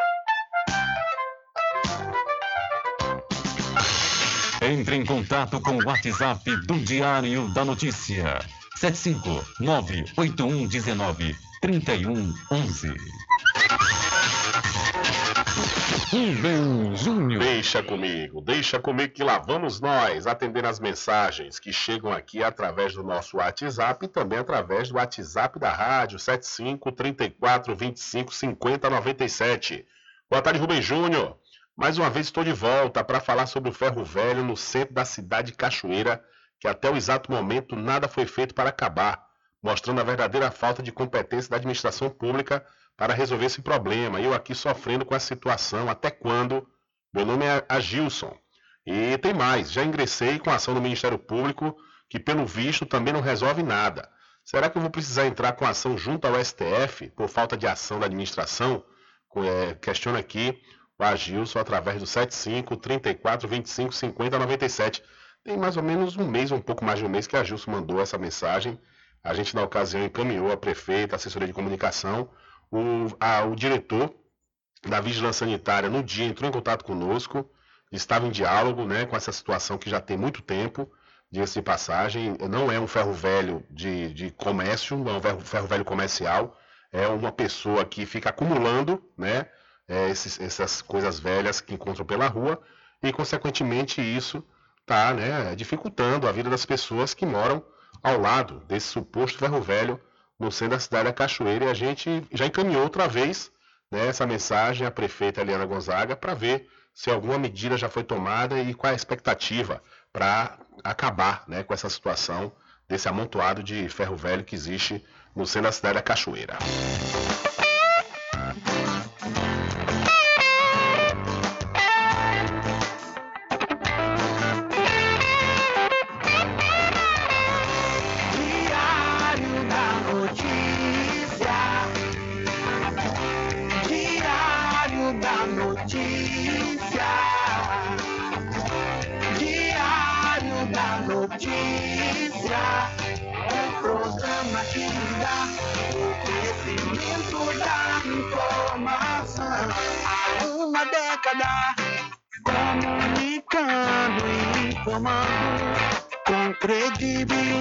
Entre em contato com o WhatsApp do Diário da Notícia. 75 98119 3111. Rubem Júnior. Deixa comigo, deixa comigo que lá vamos nós atender as mensagens que chegam aqui através do nosso WhatsApp e também através do WhatsApp da rádio 75 34 25 50 97. Boa tarde, Rubem Júnior. Mais uma vez estou de volta para falar sobre o ferro velho no centro da cidade de Cachoeira, que até o exato momento nada foi feito para acabar, mostrando a verdadeira falta de competência da administração pública para resolver esse problema. Eu aqui sofrendo com essa situação, até quando? Meu nome é Agilson. E tem mais, já ingressei com ação no Ministério Público, que pelo visto também não resolve nada. Será que eu vou precisar entrar com ação junto ao STF por falta de ação da administração? É, questiona aqui Agilson através do 75 34 25 50 97. Tem mais ou menos um mês, um pouco mais de um mês que a Agilson mandou essa mensagem. A gente, na ocasião, encaminhou a prefeita, a assessoria de comunicação. O, a, o diretor da Vigilância Sanitária, no dia, entrou em contato conosco, estava em diálogo né, com essa situação que já tem muito tempo, diga-se de passagem. Não é um ferro velho de, de comércio, não é um ferro velho comercial, é uma pessoa que fica acumulando né, é, esses, essas coisas velhas que encontram pela rua e, consequentemente, isso está né, dificultando a vida das pessoas que moram ao lado desse suposto ferro velho no centro da cidade da Cachoeira. E a gente já encaminhou outra vez né, essa mensagem à prefeita Eliana Gonzaga para ver se alguma medida já foi tomada e qual a expectativa para acabar né, com essa situação desse amontoado de ferro velho que existe no centro da cidade da Cachoeira. Com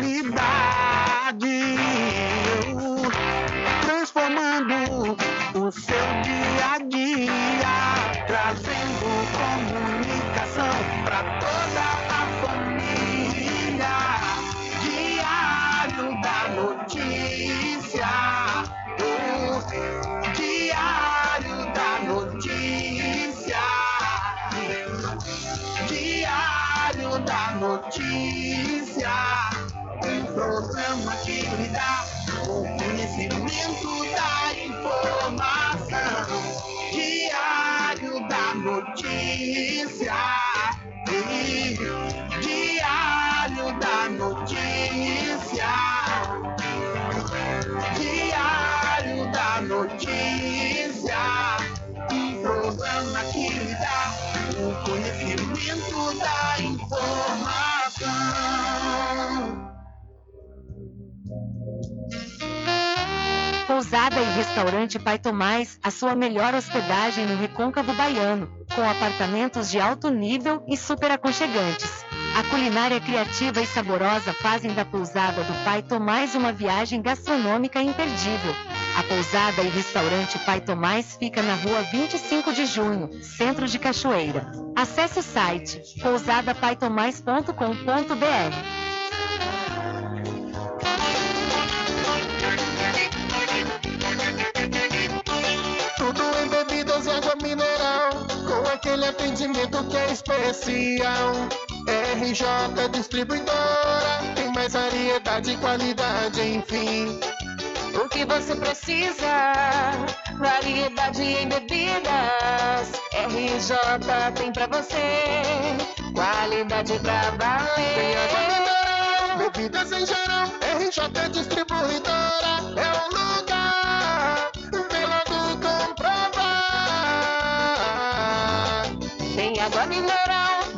Pousada e Restaurante Pai Tomás, a sua melhor hospedagem no Recôncavo Baiano, com apartamentos de alto nível e super aconchegantes. A culinária criativa e saborosa fazem da pousada do Pai Tomás uma viagem gastronômica imperdível. A pousada e restaurante Pai Tomás fica na rua 25 de junho, centro de Cachoeira. Acesse o site pousadapaitomais.com.br. atendimento que é especial. RJ Distribuidora, tem mais variedade e qualidade, enfim. O que você precisa? Variedade em bebidas. RJ tem pra você. Qualidade pra valer. Tem água mineral, bebidas em geral. RJ Distribuidora é o lugar.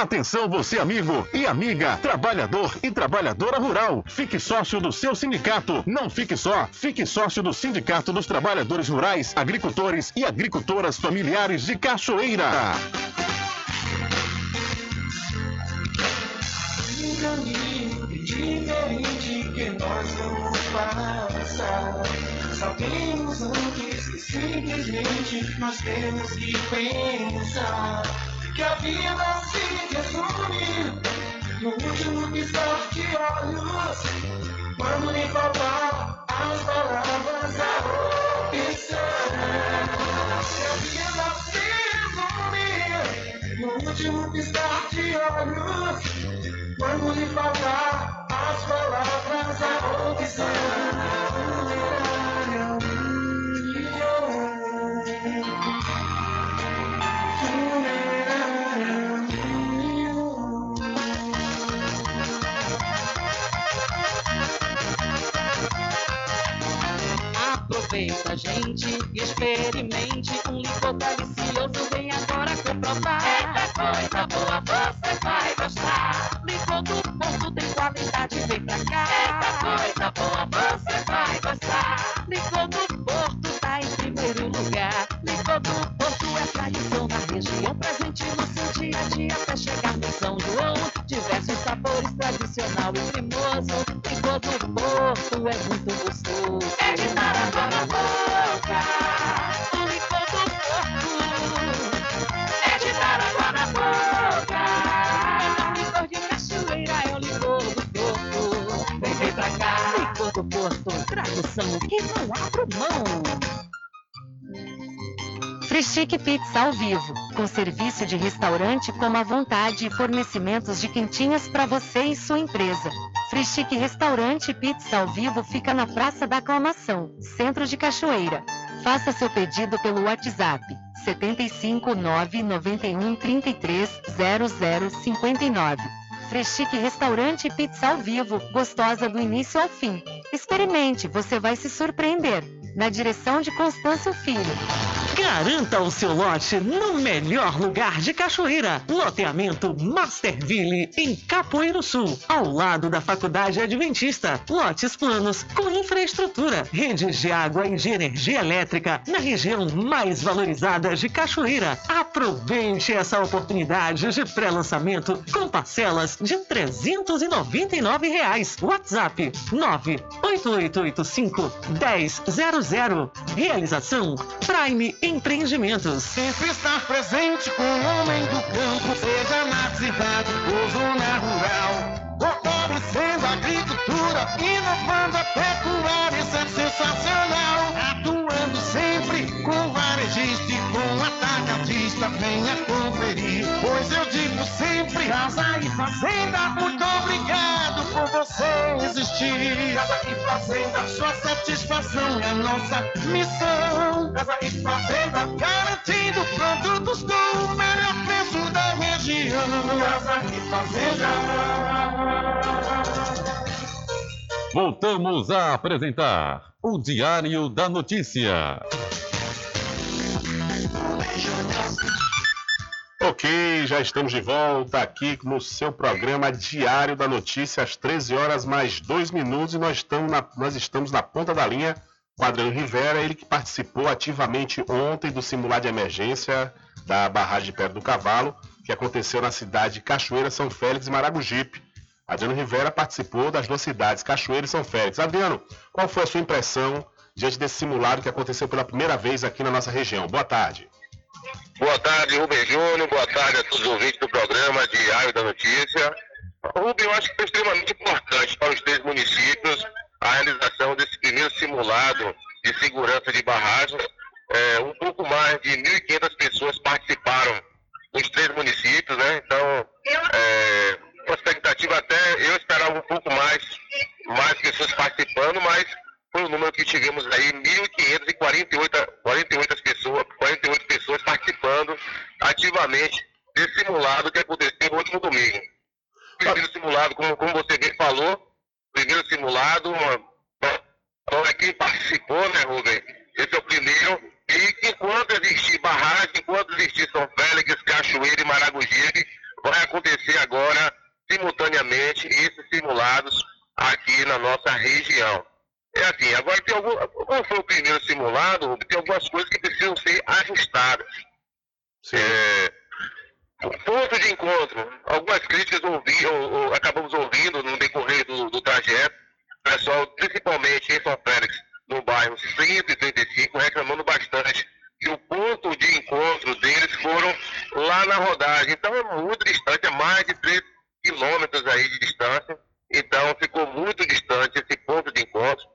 Atenção você amigo e amiga, trabalhador e trabalhadora rural. Fique sócio do seu sindicato. Não fique só, fique sócio do Sindicato dos Trabalhadores Rurais, Agricultores e Agricultoras Familiares de Cachoeira. Diferente que nós vamos passar. Sabemos antes que simplesmente nós temos que pensar que a vida se resume no último piscar de olhos. Quando lhe faltar as palavras, a opção. Que a vida se resume no último piscar de olhos. Quando lhe faltar as palavras, a opção. Aproveita, gente, e experimente um licor delicioso. Vem agora comprovar. Eita coisa boa, você vai gostar. Licor do Porto tem qualidade, vem pra cá. Eita coisa boa, você vai gostar. Licor do Porto tá em primeiro lugar. Licor do Porto é tradição na região, presente no seu dia a dia até chegar no São João. Diversos sabores, tradicional e cremoso. Licor do Porto é muito gostoso. Que não abro mão. Frischique Pizza ao vivo, com serviço de restaurante como à vontade e fornecimentos de quentinhas para você e sua empresa. Frischique Restaurante Pizza ao vivo fica na Praça da Aclamação, Centro de Cachoeira. Faça seu pedido pelo WhatsApp 75 991 33 0059. Freschique Restaurante e Pizza ao vivo, gostosa do início ao fim. Experimente, você vai se surpreender. Na direção de Constâncio Filho. Garanta o seu lote no melhor lugar de Cachoeira. Loteamento Masterville, em Capoeiro Sul, ao lado da Faculdade Adventista. Lotes planos com infraestrutura, redes de água e de energia elétrica na região mais valorizada de Cachoeira. Aproveite essa oportunidade de pré-lançamento com parcelas de 399 reais. WhatsApp 98885 1000. Realização Prime Empreendimentos. Sempre estar presente com o homem do campo, seja na cidade ou zona rural. Fortalecendo a agricultura, inovando a pecuária, isso é sensacional. Atuando sempre com varejista e com atacadista, venha conferir. Pois eu digo sempre, casa e fazenda, muito obrigado por você existir. Casa e fazenda, sua satisfação é nossa missão. Casa e fazenda, garantindo produtos do melhor preço da região. Casa e fazenda. Voltamos a apresentar o Diário da Notícia. Ok, já estamos de volta aqui no seu programa Diário da Notícia, às 13 horas mais 2 minutos, e nós estamos na, nós estamos na ponta da linha com Adriano Rivera, ele que participou ativamente ontem do simulado de emergência da barragem de Pedra do Cavalo, que aconteceu na cidade de Cachoeira, São Félix e Maragogipe. Adriano Rivera participou das duas cidades, Cachoeira e São Félix. Adriano, qual foi a sua impressão diante desse simulado que aconteceu pela primeira vez aqui na nossa região? Boa tarde. Boa tarde, Rubem Júnior. Boa tarde a todos os ouvintes do programa Diário da Notícia. Rubem, eu acho que foi extremamente importante para os três municípios a realização desse primeiro simulado de segurança de barragens. É, um pouco mais de 1.500 pessoas participaram nos três municípios, né? Então, é, uma expectativa até, eu esperava um pouco mais, mais pessoas participando, mas foi o número que tivemos aí, 1.548 48 pessoas, 48 pessoas participando ativamente desse simulado que aconteceu no último domingo. Primeiro simulado, como, como você bem falou, primeiro simulado, olha quem participou, né, Rubem? Esse é o primeiro. E enquanto existir barragem, enquanto existir São Félix, Cachoeira e maragogi vai acontecer agora simultaneamente esses simulados aqui na nossa região. É assim, agora tem algum. Como foi o primeiro simulado, tem algumas coisas que precisam ser ajustadas. É, o ponto de encontro, algumas críticas ouvi, ou, ou, acabamos ouvindo no decorrer do, do trajeto, pessoal, principalmente em São Félix, no bairro 135, reclamando bastante que o ponto de encontro deles foram lá na rodagem. Então é muito distante, é mais de 3 quilômetros aí de distância. Então ficou muito distante esse ponto de encontro.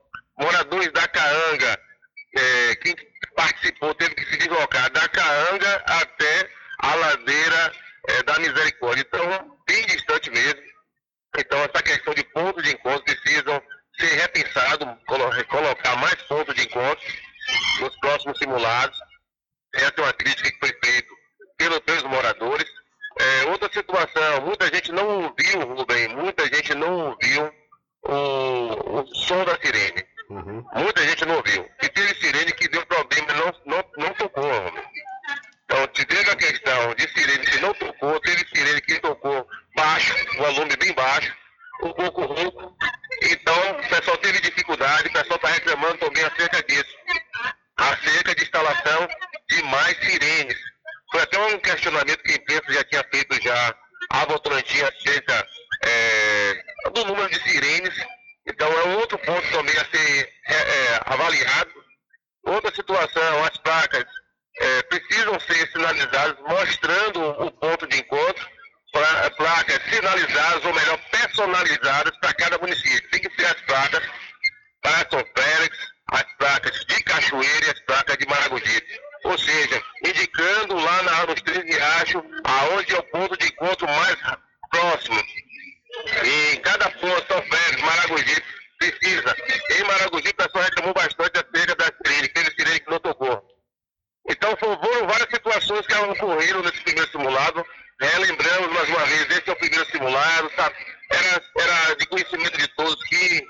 Moradores da Caanga, é, quem participou teve que se deslocar da Caanga até a ladeira é, da Misericórdia. Então, bem distante mesmo. Então, essa questão de pontos de encontro precisam ser repensado, colocar mais pontos de encontro nos próximos simulados. Essa é uma crítica que foi feita pelos, moradores. É, outra situação, muita gente não ouviu, Rubem, muita gente não ouviu o, o som da sirene. Muita gente não ouviu. E teve sirene que deu problema não, não, não tocou, Rubem. Então, teve a questão de sirene que não tocou, teve sirene que tocou baixo, volume bem baixo, um pouco rouco. Então, o pessoal teve dificuldade, o pessoal está reclamando também acerca disso. Acerca de instalação de mais sirenes. Foi até um questionamento que a imprensa já tinha feito já a Votorantim acerca é, do número de sirenes. Então, é outro ponto também a ser é, é, avaliado. Outra situação, as placas é, precisam ser sinalizadas mostrando o ponto de encontro, pra, placas sinalizadas, ou melhor, personalizadas para cada município. Tem que ser as placas para São Félix, as placas de Cachoeira e as placas de Maragogipe. Ou seja, indicando lá na, nos Três Riachos aonde é o ponto de encontro mais próximo. E cada São Félix, Maragogipe, precisa. Em Maragogipe, o pessoal reclamou bastante acerca da sirene, aquele sirene que não tocou. Então foram várias situações que ocorreram nesse primeiro simulado. Relembramos mais uma vez, esse é o primeiro simulado, sabe? Era, era de conhecimento de todos que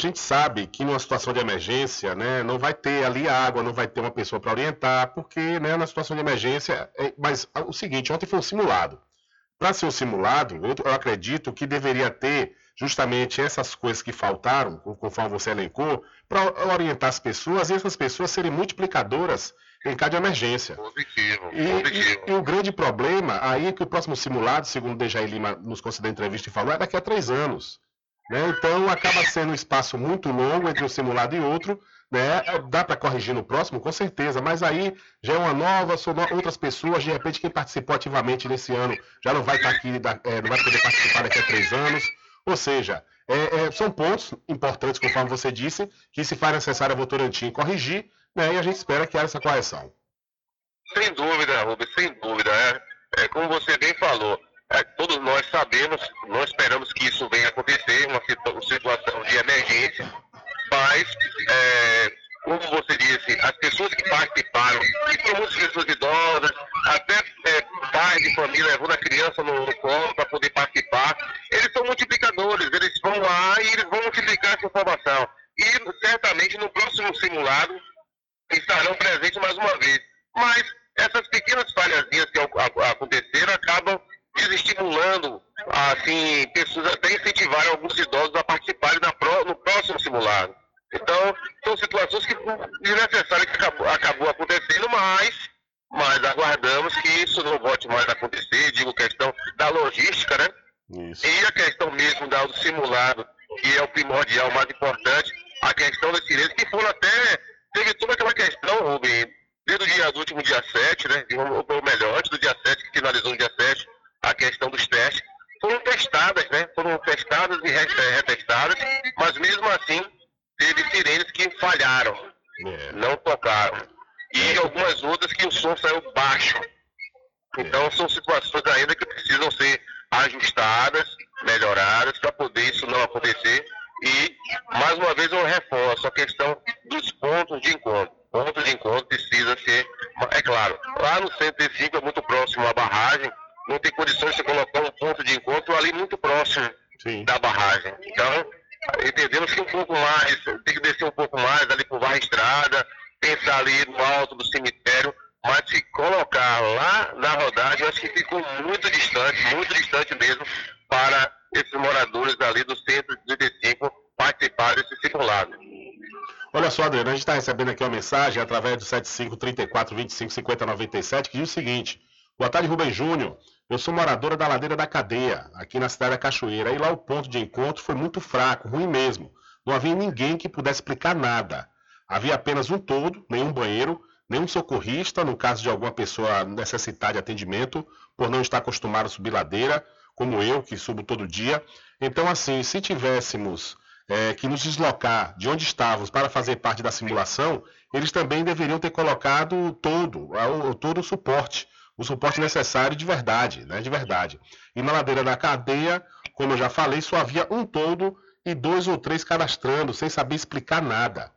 gente sabe que numa situação de emergência, né, não vai ter ali água, não vai ter uma pessoa para orientar, porque, né, na situação de emergência, é- mas ah, o seguinte, ontem foi um simulado. Para ser um simulado, eu, acredito que deveria ter justamente essas coisas que faltaram, co- conforme você elencou, para orientar as pessoas e essas pessoas serem multiplicadoras em caso de emergência. Positivo, E, positivo. e- e o grande problema aí é que o próximo simulado, segundo o Dejaí Lima nos concedeu entrevista e falou, é daqui a três anos. Né? Então acaba sendo um espaço muito longo entre um simulado e outro. Né? Dá para corrigir no próximo, com certeza, mas aí já é uma nova, são outras pessoas, de repente quem participou ativamente nesse ano já não vai estar aqui, da- é, não vai poder participar daqui a três anos. Ou seja, é, é, são pontos importantes, conforme você disse, que se faz necessário a Votorantim corrigir, né? e a gente espera que haja essa correção. Sem dúvida, Rubens, sem dúvida. É, é como você bem falou, é, todos nós sabemos, nós esperamos que isso venha acontecer, emergência, mas, é, como você disse, as pessoas que participaram, e tem muitas pessoas idosas, até é, pais de família levando a criança no, no colo para poder participar, eles são multiplicadores, eles vão lá e eles vão multiplicar essa informação. E certamente no próximo simulado estarão presentes mais uma vez. Mas essas pequenas falhazinhas que ac- ac- aconteceram acabam desestimulando assim, pessoas até incentivarem alguns idosos a participarem na pró- no próximo simulado. Então, são situações que desnecessárias que acabou, acabou acontecendo, mas, mas aguardamos que isso não volte mais a acontecer, digo questão da logística, né? E a questão mesmo da, do simulado, que é o primordial, o mais importante, a questão das sirenes, que foram até. Teve toda aquela questão, Rubem, desde o dia do último dia 7, né? Ou ou melhor, antes do dia 7, que finalizou no dia 7, a questão dos testes, foram testadas, né? Foram testadas e re- eh, retestadas, mas mesmo assim teve sirenes que falharam, não tocaram. E algumas outras que o som saiu baixo. Então são situações ainda que precisam ser ajustadas, melhoradas, para poder isso não acontecer. E, mais uma vez, eu reforço a questão dos pontos de encontro. Pontos de encontro precisa ser, é claro, lá no 105 é muito próximo à barragem, não tem condições de colocar um ponto de encontro ali muito próximo da barragem. Então, entendemos que um pouco mais, tem que descer um pouco mais ali por Barra Estrada, pensar ali no alto do cemitério, mas se colocar lá na rodagem, eu acho que ficou muito distante, muito distante mesmo, para esses moradores ali do 135 participar desse simulado. Olha só, Adriano, a gente está recebendo aqui mensagem através do 75 34 25 50 97 que diz o seguinte: Boa tarde, Rubem Júnior. Eu sou moradora da Ladeira da Cadeia, aqui na cidade da Cachoeira. E lá o ponto de encontro foi muito fraco, ruim mesmo. Não havia ninguém que pudesse explicar nada. Havia apenas um todo, nenhum banheiro, nenhum socorrista, no caso de alguma pessoa necessitar de atendimento, por não estar acostumado a subir ladeira, como eu, que subo todo dia. Então, assim, se tivéssemos é, que nos deslocar de onde estávamos para fazer parte da simulação, eles também deveriam ter colocado todo, o- todo o suporte, o suporte necessário de verdade, né, de verdade. E na ladeira da cadeia, como eu já falei, só havia um todo e dois ou três cadastrando, sem saber explicar nada.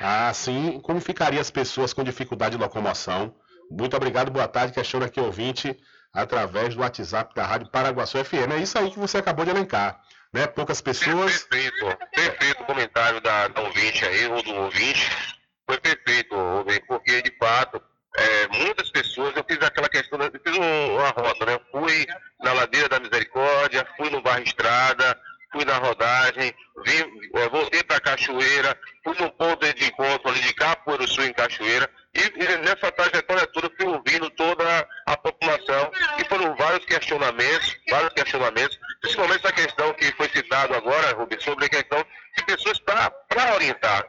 Assim, como ficariam as pessoas com dificuldade de locomoção? Muito obrigado, boa tarde, questiona aqui ouvinte, através do WhatsApp da Rádio Paraguaçu FM. É isso aí que você acabou de elencar, né? Poucas pessoas... Perfeito, perfeito o comentário da, da ouvinte aí, ou do ouvinte. Foi perfeito, Rubem, porque de fato, é, muitas pessoas, eu fiz aquela questão, eu fiz um- uma rota, né? Eu fui na Ladeira da Misericórdia, fui no Barra Estrada, fui na rodagem, vim, é, voltei para Cachoeira, fui no ponto de encontro ali de Capoeiro Sul em Cachoeira, e, e nessa trajetória toda fui ouvindo toda a população, e foram vários questionamentos, vários questionamentos, principalmente essa questão que foi citado agora, Rubens, sobre a questão de pessoas para orientar.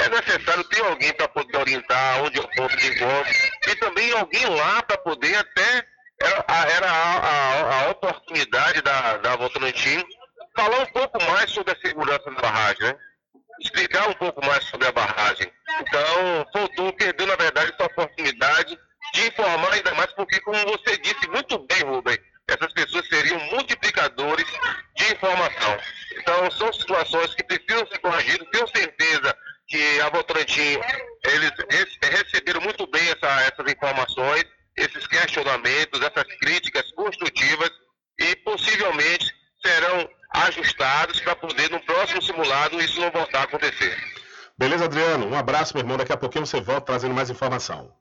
É necessário ter alguém para poder orientar onde é o ponto de encontro, e também alguém lá para poder até, era, era a, a- a oportunidade da, da Votorantim falar um pouco mais sobre a segurança da barragem, né? explicar um pouco mais sobre a barragem. Então, faltou, perdeu, na verdade, essa oportunidade informar ainda mais, porque, como você disse muito bem, Rubem, essas pessoas seriam multiplicadores de informação. Então, são situações que precisam ser corrigidas. Tenho certeza que a Votorantim eles receberam muito bem essa- essas informações, esses questionamentos, essas críticas construtivas e possivelmente serão ajustados para poder no próximo simulado isso não voltar a acontecer. Beleza, Adriano? Um abraço, meu irmão. Daqui a pouquinho você volta trazendo mais informação.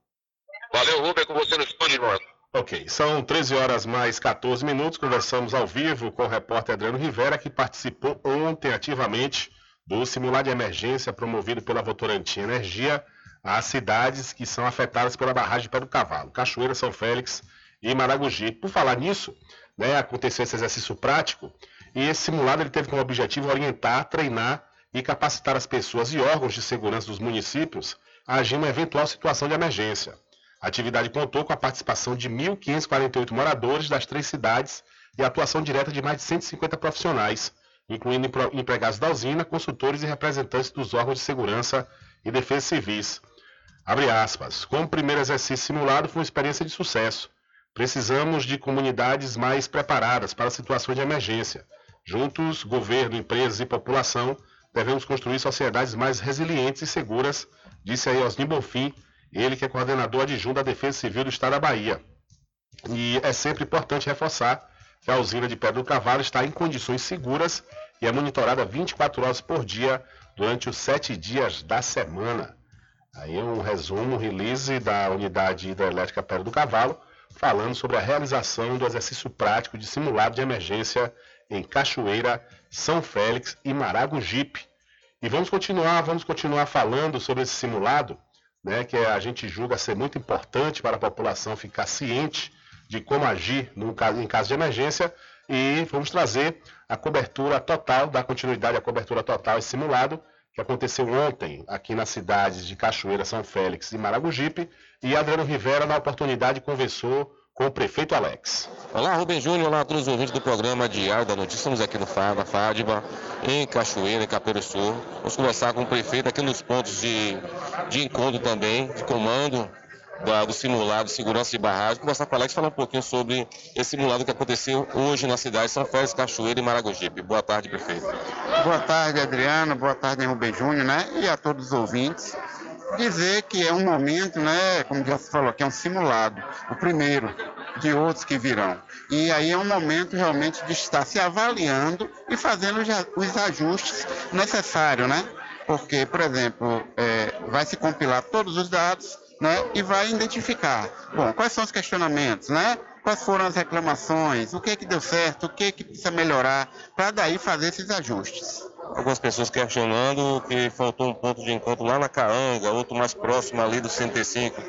Valeu, Rubem, com você no estúdio, irmão. Ok, são 13 horas mais 14 minutos. Conversamos ao vivo com o repórter Adriano Rivera, que participou ontem ativamente do simulado de emergência promovido pela Votorantim Energia às cidades que são afetadas pela barragem de Pé do Cavalo, Cachoeira, São Félix e Maragogi. Por falar nisso, né, aconteceu esse exercício prático e esse simulado ele teve como objetivo orientar, treinar e capacitar as pessoas e órgãos de segurança dos municípios a agir em uma eventual situação de emergência. A atividade contou com a participação de 1.548 moradores das três cidades e atuação direta de mais de 150 profissionais, incluindo empre- empregados da usina, consultores e representantes dos órgãos de segurança e defesa civis. Abre aspas. Como primeiro exercício simulado, foi uma experiência de sucesso. Precisamos de comunidades mais preparadas para situações de emergência. Juntos, governo, empresas e população, devemos construir sociedades mais resilientes e seguras, disse aí Osni Bonfim, ele que é coordenador adjunto da Defesa Civil do Estado da Bahia. E é sempre importante reforçar que a usina de Pedra do Cavalo está em condições seguras e é monitorada 24 horas por dia durante os sete dias da semana. Aí é um resumo, um release da unidade hidrelétrica Pedra do Cavalo, falando sobre a realização do exercício prático de simulado de emergência em Cachoeira, São Félix e Maragogipe. E vamos continuar, vamos continuar falando sobre esse simulado, né, que a gente julga ser muito importante para a população ficar ciente de como agir caso, em caso de emergência e vamos trazer a cobertura total, dar continuidade à cobertura total esse simulado que aconteceu ontem aqui nas cidades de Cachoeira, São Félix e Maragogipe e Adriano Rivera na oportunidade conversou com o prefeito Alex. Olá, Rubem Júnior, olá a todos os ouvintes do programa Diário da Notícia. Estamos aqui no FAD, na FADBA, em Cachoeira, em Capeiro Sul. Vamos conversar com o prefeito aqui nos pontos de, de encontro também, de comando da- do simulado Segurança de Barragem. Conversar com o Alex e falar um pouquinho sobre esse simulado que aconteceu hoje na cidade de São Félix, Cachoeira e Maragogipe. Boa tarde, prefeito. Boa tarde, Adriano. Boa tarde, Rubem Júnior, né? E a todos os ouvintes. Dizer que é um momento, né? Como já se falou aqui, é um simulado. O primeiro de outros que virão. E aí é um momento realmente de estar se avaliando e fazendo os ajustes necessários, né? Porque, por exemplo, é, vai se compilar todos os dados né, e vai identificar, bom, quais são os questionamentos, né? Quais foram as reclamações, o que é que deu certo, o que é que precisa melhorar, para daí fazer esses ajustes. Algumas pessoas questionando que faltou um ponto de encontro lá na Caanga, outro mais próximo ali do 105.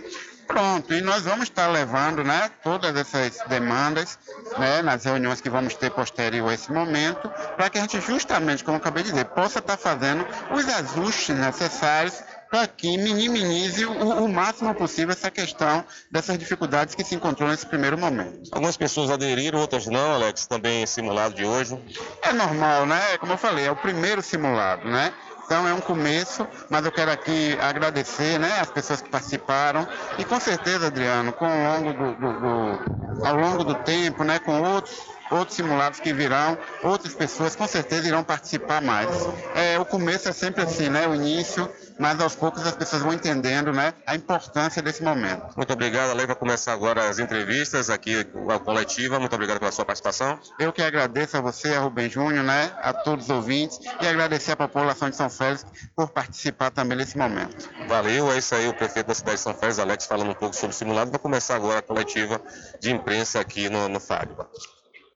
Pronto, e nós vamos estar levando né, todas essas demandas né, nas reuniões que vamos ter posterior a esse momento, para que a gente justamente, como eu acabei de dizer, possa estar fazendo os ajustes necessários para que minimize o, o máximo possível essa questão dessas dificuldades que se encontrou nesse primeiro momento. Algumas pessoas aderiram, outras não, Alex, também esse simulado de hoje. É normal, né? Como eu falei, é o primeiro simulado, né? Então é um começo, mas eu quero aqui agradecer né, as pessoas que participaram e com certeza, Adriano, com ao longo do, do- do- ao longo do tempo, né, com outros, outros simulados que virão, outras pessoas com certeza irão participar mais. É, o começo é sempre assim, né, o início, mas aos poucos as pessoas vão entendendo né, a importância desse momento. Muito obrigado, Alex. Vai começar agora as entrevistas aqui, a coletiva. Muito obrigado pela sua participação. Eu que agradeço a você, a Rubem Júnior, né, a todos os ouvintes e agradecer a população de São Félix por participar também nesse momento. Valeu, é isso aí, o prefeito da cidade de São Félix, Alex, falando um pouco sobre o simulado. Vai começar agora a coletiva de imprensa aqui no, no FADBA.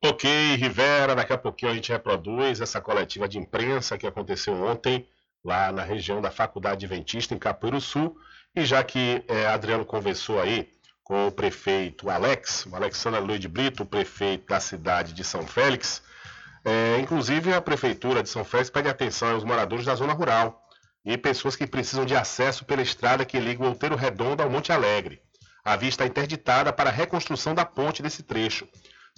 Ok, Rivera, daqui a pouquinho a gente reproduz essa coletiva de imprensa que aconteceu ontem lá na região da Faculdade Adventista, em Capoeiro Sul. E já que eh, Adriano conversou aí com o prefeito Alex, o Alexandre Luiz de Brito, o prefeito da cidade de São Félix, eh, inclusive a prefeitura de São Félix pede atenção aos moradores da zona rural e pessoas que precisam de acesso pela estrada que liga o Outeiro Redondo ao Monte Alegre. A via está interditada para a reconstrução da ponte desse trecho.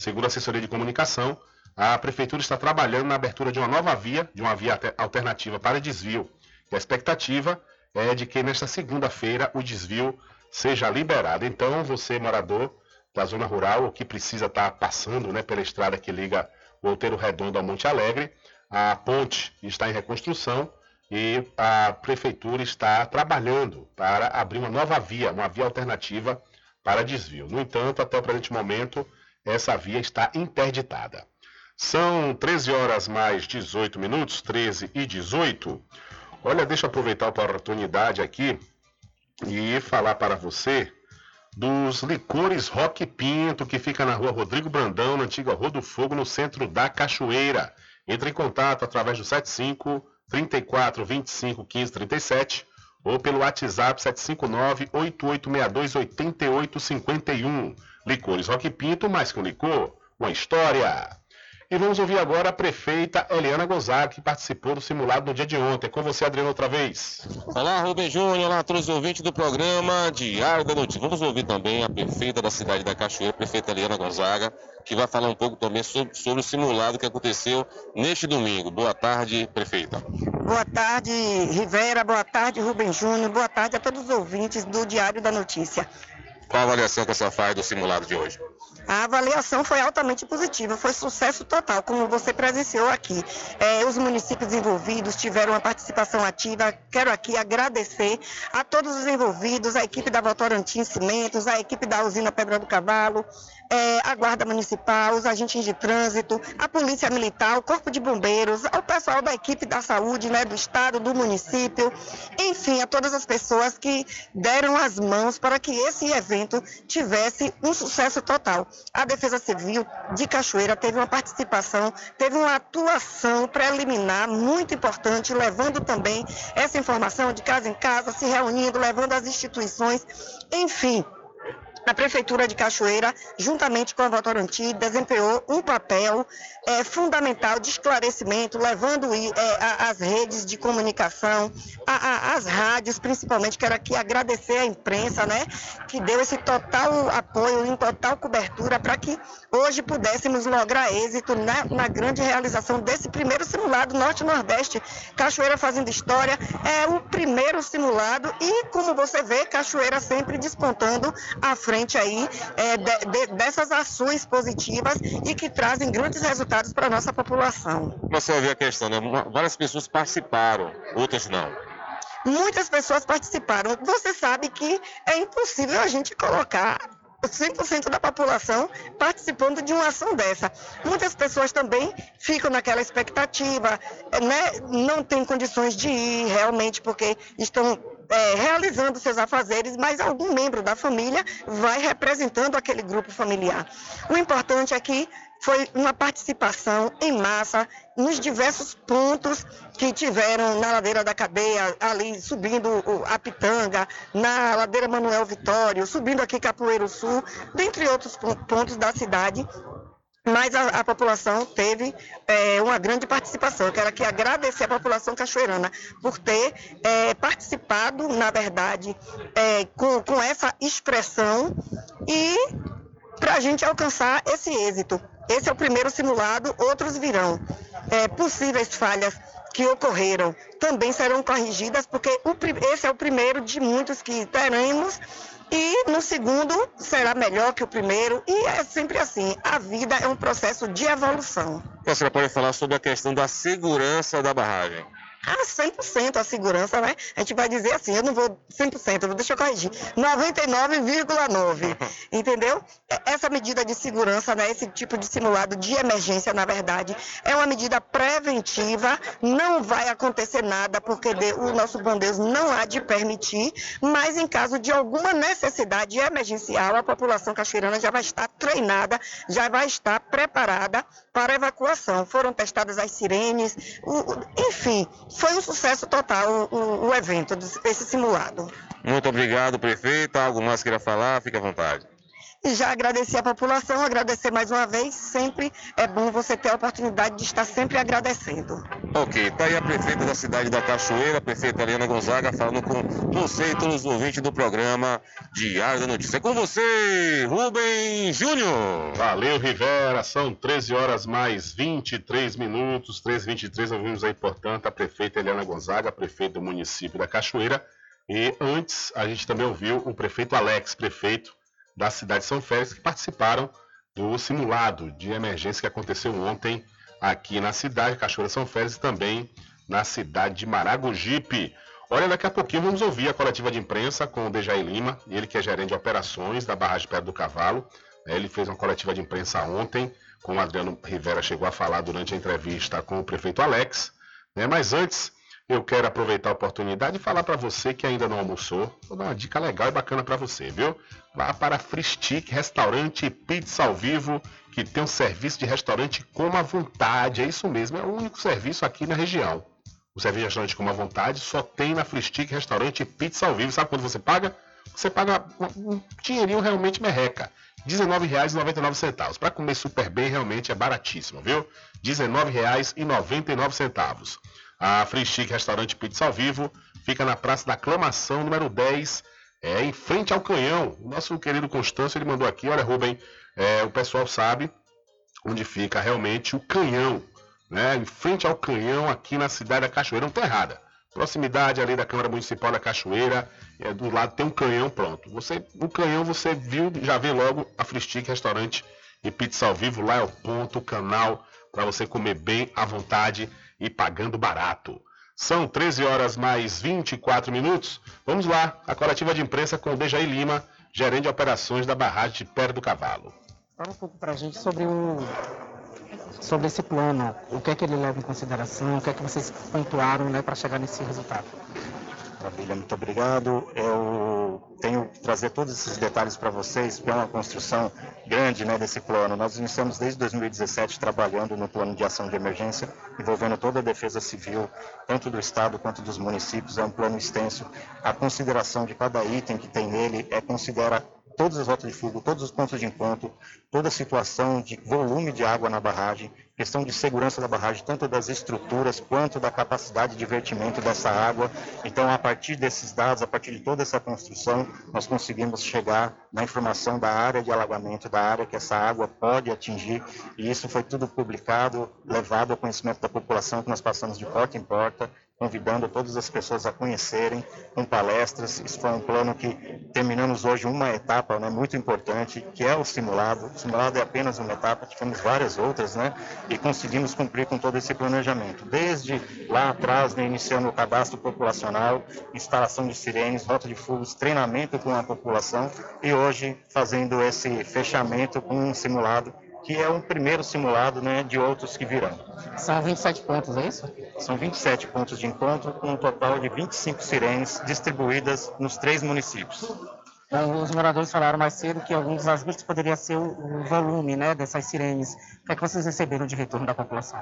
Segundo a assessoria de comunicação, a prefeitura está trabalhando na abertura de uma nova via, de uma via alternativa para desvio. E a expectativa é de que nesta segunda-feira o desvio seja liberado. Então, você, morador da zona rural, ou que precisa estar passando né, pela estrada que liga o Outeiro Redondo ao Monte Alegre, a ponte está em reconstrução e a prefeitura está trabalhando para abrir uma nova via, uma via alternativa para desvio. No entanto, até o presente momento, essa via está interditada. São 13 horas mais 18 minutos, 13 e 18. Olha, deixa eu aproveitar a oportunidade aqui e falar para você dos licores Rock Pinto, que fica na rua Rodrigo Brandão, na antiga Rua do Fogo, no centro da Cachoeira. Entre em contato através do 75 34 25 15 37 ou pelo WhatsApp 759 8862 8851. Licores Rock Pinto, mais que um licor, uma história. E vamos ouvir agora a prefeita Eliana Gonzaga, que participou do simulado no dia de ontem. Com você, Adriano, outra vez. Olá, Rubem Júnior, olá a todos os ouvintes do programa Diário da Notícia. Vamos ouvir também a prefeita da cidade da Cachoeira, a prefeita Eliana Gonzaga, que vai falar um pouco também sobre, sobre o simulado que aconteceu neste domingo. Boa tarde, prefeita. Boa tarde, Rivera. Boa tarde, Rubem Júnior. Boa tarde a todos os ouvintes do Diário da Notícia. Qual a avaliação que a senhora faz do simulado de hoje? A avaliação foi altamente positiva, foi sucesso total, como você presenciou aqui. É, os municípios envolvidos tiveram uma participação ativa. Quero aqui agradecer a todos os envolvidos, a equipe da Votorantim Cimentos, a equipe da usina Pedra do Cavalo, é, a Guarda Municipal, os agentes de trânsito, a Polícia Militar, o Corpo de Bombeiros, o pessoal da equipe da saúde, né, do Estado, do município, enfim, a todas as pessoas que deram as mãos para que esse evento tivesse um sucesso total. A Defesa Civil de Cachoeira teve uma participação, teve uma atuação preliminar muito importante, levando também essa informação de casa em casa, se reunindo, levando as instituições, enfim a Prefeitura de Cachoeira, juntamente com a Votorantim, desempenhou um papel é, fundamental de esclarecimento, levando é, as redes de comunicação, a, a, as rádios, principalmente. Quero aqui agradecer à imprensa, né, que deu esse total apoio, em total cobertura, para que hoje pudéssemos lograr êxito na, na grande realização desse primeiro simulado Norte-Nordeste. Cachoeira fazendo história, é o primeiro simulado e, como você vê, Cachoeira sempre despontando à frente frente aí é, de, de, dessas ações positivas e que trazem grandes resultados para a nossa população. Você ouviu a questão, né? Várias pessoas participaram, outras não. Muitas pessoas participaram. Você sabe que é impossível a gente colocar 100% da população participando de uma ação dessa. Muitas pessoas também ficam naquela expectativa, né? não têm condições de ir realmente porque estão é, realizando seus afazeres, mas algum membro da família vai representando aquele grupo familiar. O importante é que foi uma participação em massa nos diversos pontos que tiveram na ladeira da cadeia, ali subindo a Pitanga, na ladeira Manuel Vitório, subindo aqui Capoeiro Sul, dentre outros pontos da cidade, mas a, a população teve é, uma grande participação. Eu quero aqui agradecer a população cachoeirana por ter é, participado, na verdade, é, com, com essa expressão e para a gente alcançar esse êxito. Esse é o primeiro simulado, outros virão. É, possíveis falhas que ocorreram também serão corrigidas, porque o, esse é o primeiro de muitos que teremos e no segundo será melhor que o primeiro, e é sempre assim. A vida é um processo de evolução. A pode falar sobre a questão da segurança da barragem? A 100% a segurança, né? A gente vai dizer assim, eu não vou 100%, deixa eu corrigir, 99,9%, entendeu? Essa medida de segurança, né, esse tipo de simulado de emergência, na verdade, é uma medida preventiva, não vai acontecer nada, porque o nosso bom Deus não há de permitir, mas em caso de alguma necessidade emergencial, a população cachoeirana já vai estar treinada, já vai estar preparada para evacuação. Foram testadas as sirenes, enfim, foi um sucesso total o, o evento, esse simulado. Muito obrigado, prefeita. Algo mais queira falar? Fique à vontade. E já agradecer a população, agradecer mais uma vez. Sempre é bom você ter a oportunidade de estar sempre agradecendo. Ok, tá aí a prefeita da cidade da Cachoeira, a prefeita Helena Gonzaga, falando com você e todos os ouvintes do programa Diário da Notícia. É com você, Rubem Júnior. Valeu, Rivera. São 13 horas mais 23 minutos. 13 23 ouvimos aí, portanto, a prefeita Helena Gonzaga, prefeita do município da Cachoeira. E antes, a gente também ouviu o prefeito Alex, prefeito da cidade de São Félix que participaram do simulado de emergência que aconteceu ontem aqui na cidade, Cachoeira São Félix, e também na cidade de Maragogipe. Olha, daqui a pouquinho vamos ouvir a coletiva de imprensa com o Dejaí Lima, ele que é gerente de operações da barragem Pedra do Cavalo. É, Ele fez uma coletiva de imprensa ontem, como o Adriano Rivera chegou a falar durante a entrevista com o prefeito Alex. né? Mas antes, eu quero aproveitar a oportunidade e falar para você que ainda não almoçou. Vou dar uma dica legal e bacana para você, viu? Vá para Free Stick Restaurante Pizza ao Vivo, que tem um serviço de restaurante como à vontade. É isso mesmo, é o único serviço aqui na região. O serviço de restaurante como à vontade só tem na Free Stick Restaurante Pizza ao Vivo. Sabe quando você paga? Você paga um dinheirinho realmente merreca. R$19,99. Para comer super bem, realmente é baratíssimo, viu? R$19,99. A Free Restaurante Pizza ao Vivo fica na Praça da Aclamação, número 10, é, em frente ao Canhão. O nosso querido Constâncio, ele mandou aqui, olha Rubem, é, o pessoal sabe onde fica realmente o Canhão, né? Em frente ao Canhão, aqui na cidade da Cachoeira, não tá errada. Proximidade ali da Câmara Municipal da Cachoeira, é, do lado tem um canhão pronto. Você, no canhão você viu, já vê logo a Fristic Restaurante e Pizza ao Vivo, lá é o ponto, o canal, para você comer bem à vontade e pagando barato. São 13 horas mais 24 minutos. Vamos lá, a coletiva de imprensa com o Dejaí Lima, gerente de operações da barragem de Pé do Cavalo. Fala um pouco pra gente sobre o sobre esse plano, o que é que ele leva em consideração, o que é que vocês pontuaram né, para chegar nesse resultado. Maravilha, muito obrigado. Eu tenho que trazer todos esses detalhes para vocês, porque é uma construção grande né, desse plano. Nós iniciamos desde 2017 trabalhando no plano de ação de emergência, envolvendo toda a defesa civil, tanto do Estado quanto dos municípios. É um plano extenso. A consideração de cada item que tem nele é considera todas as rotas de fuga, todos os pontos de encontro, toda a situação de volume de água na barragem, questão de segurança da barragem, tanto das estruturas quanto da capacidade de vertimento dessa água. Então, a partir desses dados, a partir de toda essa construção, nós conseguimos chegar na informação da área de alagamento, da área que essa água pode atingir, e isso foi tudo publicado, levado ao conhecimento da população, que nós passamos de porta em porta, convidando todas as pessoas a conhecerem, com palestras. Isso foi um plano que terminamos hoje uma etapa né, muito importante, que é o simulado. O simulado é apenas uma etapa, tivemos várias outras, né, e conseguimos cumprir com todo esse planejamento. Desde lá atrás, né, iniciando o cadastro populacional, instalação de sirenes, rota de fugos, treinamento com a população, e hoje fazendo esse fechamento com um simulado que é um primeiro simulado né, de outros que virão. São 27 pontos, é isso? São 27 pontos de encontro, com um total de 25 sirenes distribuídas nos três municípios. Então, Os moradores falaram mais cedo que alguns dos ajustes poderia ser o, o volume né, dessas sirenes. O que é que vocês receberam de retorno da população?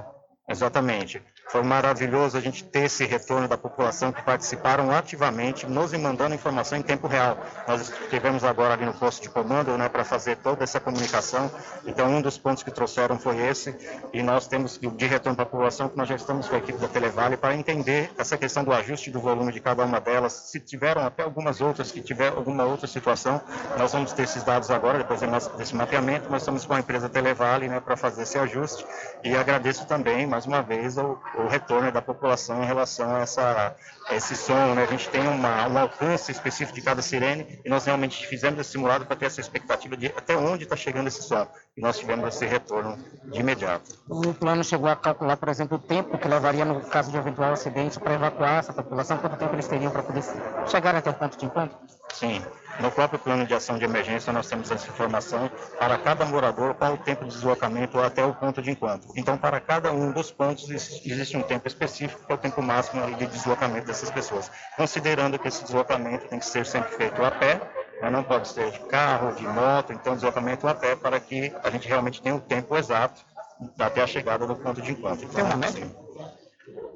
Exatamente. Foi maravilhoso a gente ter esse retorno da população que participaram ativamente, nos mandando informação em tempo real. Nós estivemos agora ali no posto de comando né, para fazer toda essa comunicação. Então, um dos pontos que trouxeram foi esse. E nós temos de retorno da população que nós já estamos com a equipe da Televale para entender essa questão do ajuste do volume de cada uma delas. Se tiveram até algumas outras que tiver alguma outra situação, nós vamos ter esses dados agora, depois desse mapeamento. Nós estamos com a empresa Televale né, para fazer esse ajuste. E agradeço também, mais uma vez, o, o retorno da população em relação a, essa, esse som. Né? A gente tem uma, um alcance específico de cada sirene e nós realmente fizemos esse simulado para ter essa expectativa de até onde está chegando esse som. E nós tivemos esse retorno de imediato. O plano chegou a calcular, por exemplo, o tempo que levaria no caso de eventual acidente para evacuar essa população, quanto tempo eles teriam para poder chegar até o ponto de encontro? Sim. No próprio plano de ação de emergência, nós temos essa informação para cada morador, qual o tempo de deslocamento até o ponto de encontro. Então, para cada um dos pontos, existe um tempo específico, que é o tempo máximo de deslocamento dessas pessoas. Considerando que esse deslocamento tem que ser sempre feito a pé, mas não pode ser de carro, de moto, então deslocamento a pé para que a gente realmente tenha o tempo exato até a chegada do ponto de encontro. Então, Tem uma média?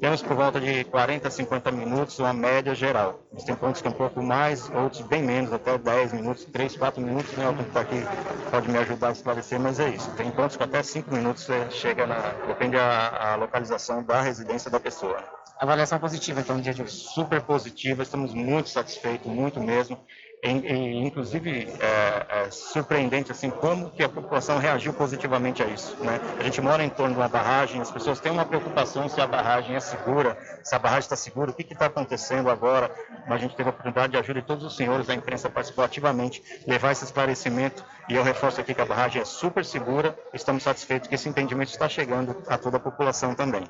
Temos por volta de 40 a 50 minutos, uma média geral. Mas tem pontos que é um pouco mais, outros bem menos, até 10 minutos, 3, 4 minutos, né? O que está aqui pode me ajudar a esclarecer, mas é isso. Tem pontos que até 5 minutos você chega na. depende a, a localização da residência da pessoa. Avaliação positiva, então, no dia de hoje. Super positiva, estamos muito satisfeitos, muito mesmo. Inclusive é, é surpreendente assim como que a população reagiu positivamente a isso, né? A gente mora em torno de uma barragem, as pessoas têm uma preocupação se a barragem é segura, se a barragem está segura, o que está acontecendo agora. A gente teve a oportunidade de ajuda de todos os senhores da imprensa participou ativamente, levar esse esclarecimento e eu reforço aqui que a barragem é super segura. Estamos satisfeitos que esse entendimento está chegando a toda a população também.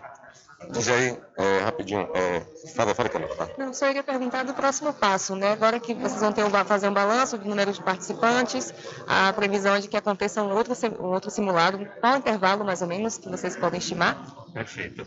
Diz aí, é, rapidinho, é, fala, fala, Camila, tá? Não, só iria perguntar do próximo passo, né? Agora que vocês vão ter um, fazer um balanço do número de participantes, a previsão é de que aconteça um outro, um outro simulado, qual o intervalo mais ou menos que vocês podem estimar? Perfeito.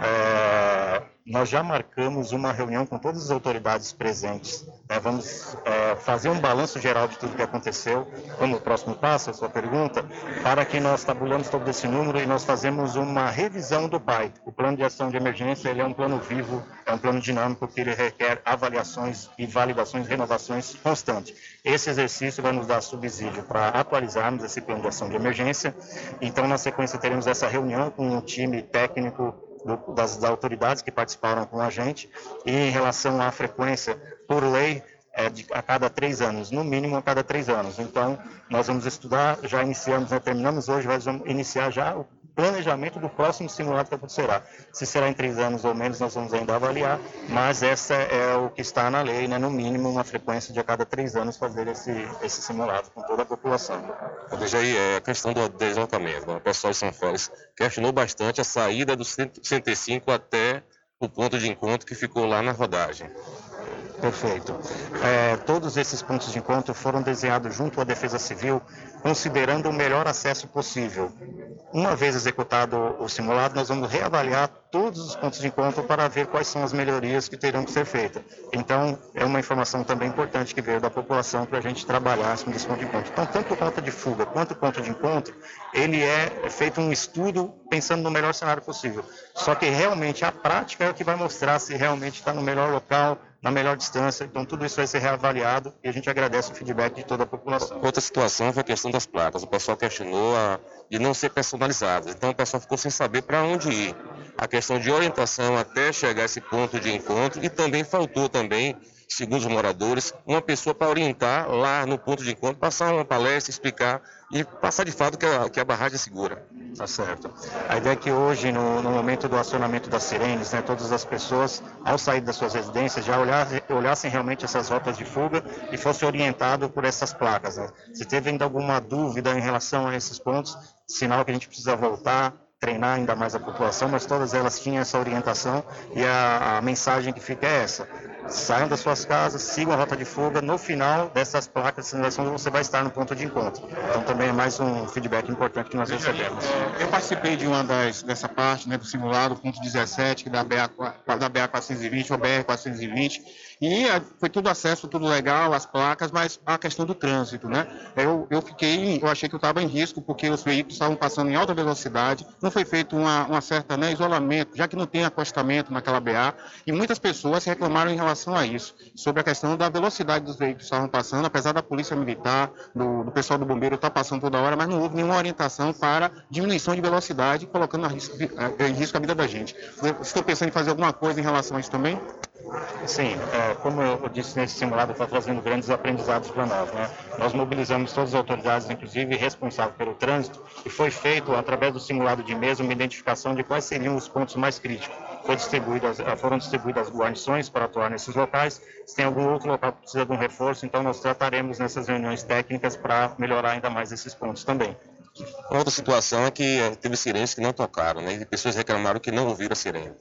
É, nós já marcamos uma reunião com todas as autoridades presentes. né? Vamos é, fazer um balanço geral de tudo que aconteceu, como o próximo passo, a sua pergunta, para que nós tabulamos todo esse número e nós fazemos uma revisão do PAI. O plano de ação de emergência ele é um plano vivo, é um plano dinâmico que ele requer avaliações e validações, renovações constantes. Esse exercício vai nos dar subsídio para atualizarmos esse plano de ação de emergência. Então, na sequência, teremos essa reunião com um time técnico das, das autoridades que participaram com a gente. E em relação à frequência, por lei, é de, a cada três anos, no mínimo a cada três anos. Então, nós vamos estudar, já iniciamos, já terminamos hoje, mas vamos iniciar já o planejamento do próximo simulado que acontecerá. Se será em três anos ou menos, nós vamos ainda avaliar, mas essa é o que está na lei, né? no mínimo uma frequência de a cada três anos fazer esse, esse simulado com toda a população. Veja aí, é a questão do deslocamento. né? O pessoal de São Félix questionou bastante a saída do 105 até o ponto de encontro que ficou lá na rodagem. Perfeito. É, todos esses pontos de encontro foram desenhados junto à Defesa Civil, considerando o melhor acesso possível. Uma vez executado o simulado, nós vamos reavaliar todos os pontos de encontro para ver quais são as melhorias que terão que ser feitas. Então, é uma informação também importante que veio da população para a gente trabalhar com esse ponto de encontro. Então, tanto o ponto de fuga quanto ponto de encontro, ele é feito um estudo pensando no melhor cenário possível. Só que realmente a prática é o que vai mostrar se realmente está no melhor local, na melhor distância. Então, tudo isso vai ser reavaliado e a gente agradece o feedback de toda a população. Outra situação foi a questão das placas. O pessoal questionou a, de não ser personalizadas. Então o pessoal ficou sem saber para onde ir. A questão de orientação até chegar a esse ponto de encontro e também faltou também, segundo os moradores, uma pessoa para orientar lá no ponto de encontro, passar uma palestra, explicar e passar de fato que a, que a barragem é segura. Tá certo. A ideia é que hoje, no, no momento do acionamento das sirenes, né, todas as pessoas, ao sair das suas residências, já olhassem, realmente essas rotas de fuga e fossem orientados por essas placas. né. Se teve ainda alguma dúvida em relação a esses pontos, sinal que a gente precisa voltar, treinar ainda mais a população, mas todas elas tinham essa orientação e a, a mensagem que fica é essa. Saiam das suas casas, sigam a rota de fuga. No final dessas placas de sinalização, você vai estar no ponto de encontro. Então, também é mais um feedback importante que nós recebemos. Eu participei de uma das, dessa parte né, do simulado, ponto 17, que da BA, da BA 420 ou BR 420, e eh, foi tudo acesso, tudo legal, as placas, mas a questão do trânsito, né? Eu, eu fiquei, eu achei que eu estava em risco, porque os veículos estavam passando em alta velocidade, não foi feito uma, uma certa né, isolamento, já que não tem acostamento naquela BA, e muitas pessoas reclamaram em relação a isso, sobre a questão da velocidade dos veículos que estavam passando, apesar da polícia militar, do, do pessoal do bombeiro estar passando toda hora, mas não houve nenhuma orientação para diminuição de velocidade, colocando a risco- em risco a vida da gente. Estou pensando em fazer alguma coisa em relação a isso também? Sim, é, como eu disse nesse simulado, está trazendo grandes aprendizados para nós. Né? Nós mobilizamos todas as autoridades, inclusive responsáveis pelo trânsito, e foi feito, através do simulado de mesa, uma identificação de quais seriam os pontos mais críticos. Distribuídas, eh, foram distribuídas guarnições para atuar nesses locais. Se tem algum outro local que precisa de um reforço, então nós trataremos nessas reuniões técnicas para melhorar ainda mais esses pontos também. Outra situação é que eh, teve sirenes que não tocaram, né? E pessoas reclamaram que não ouviram a sirene.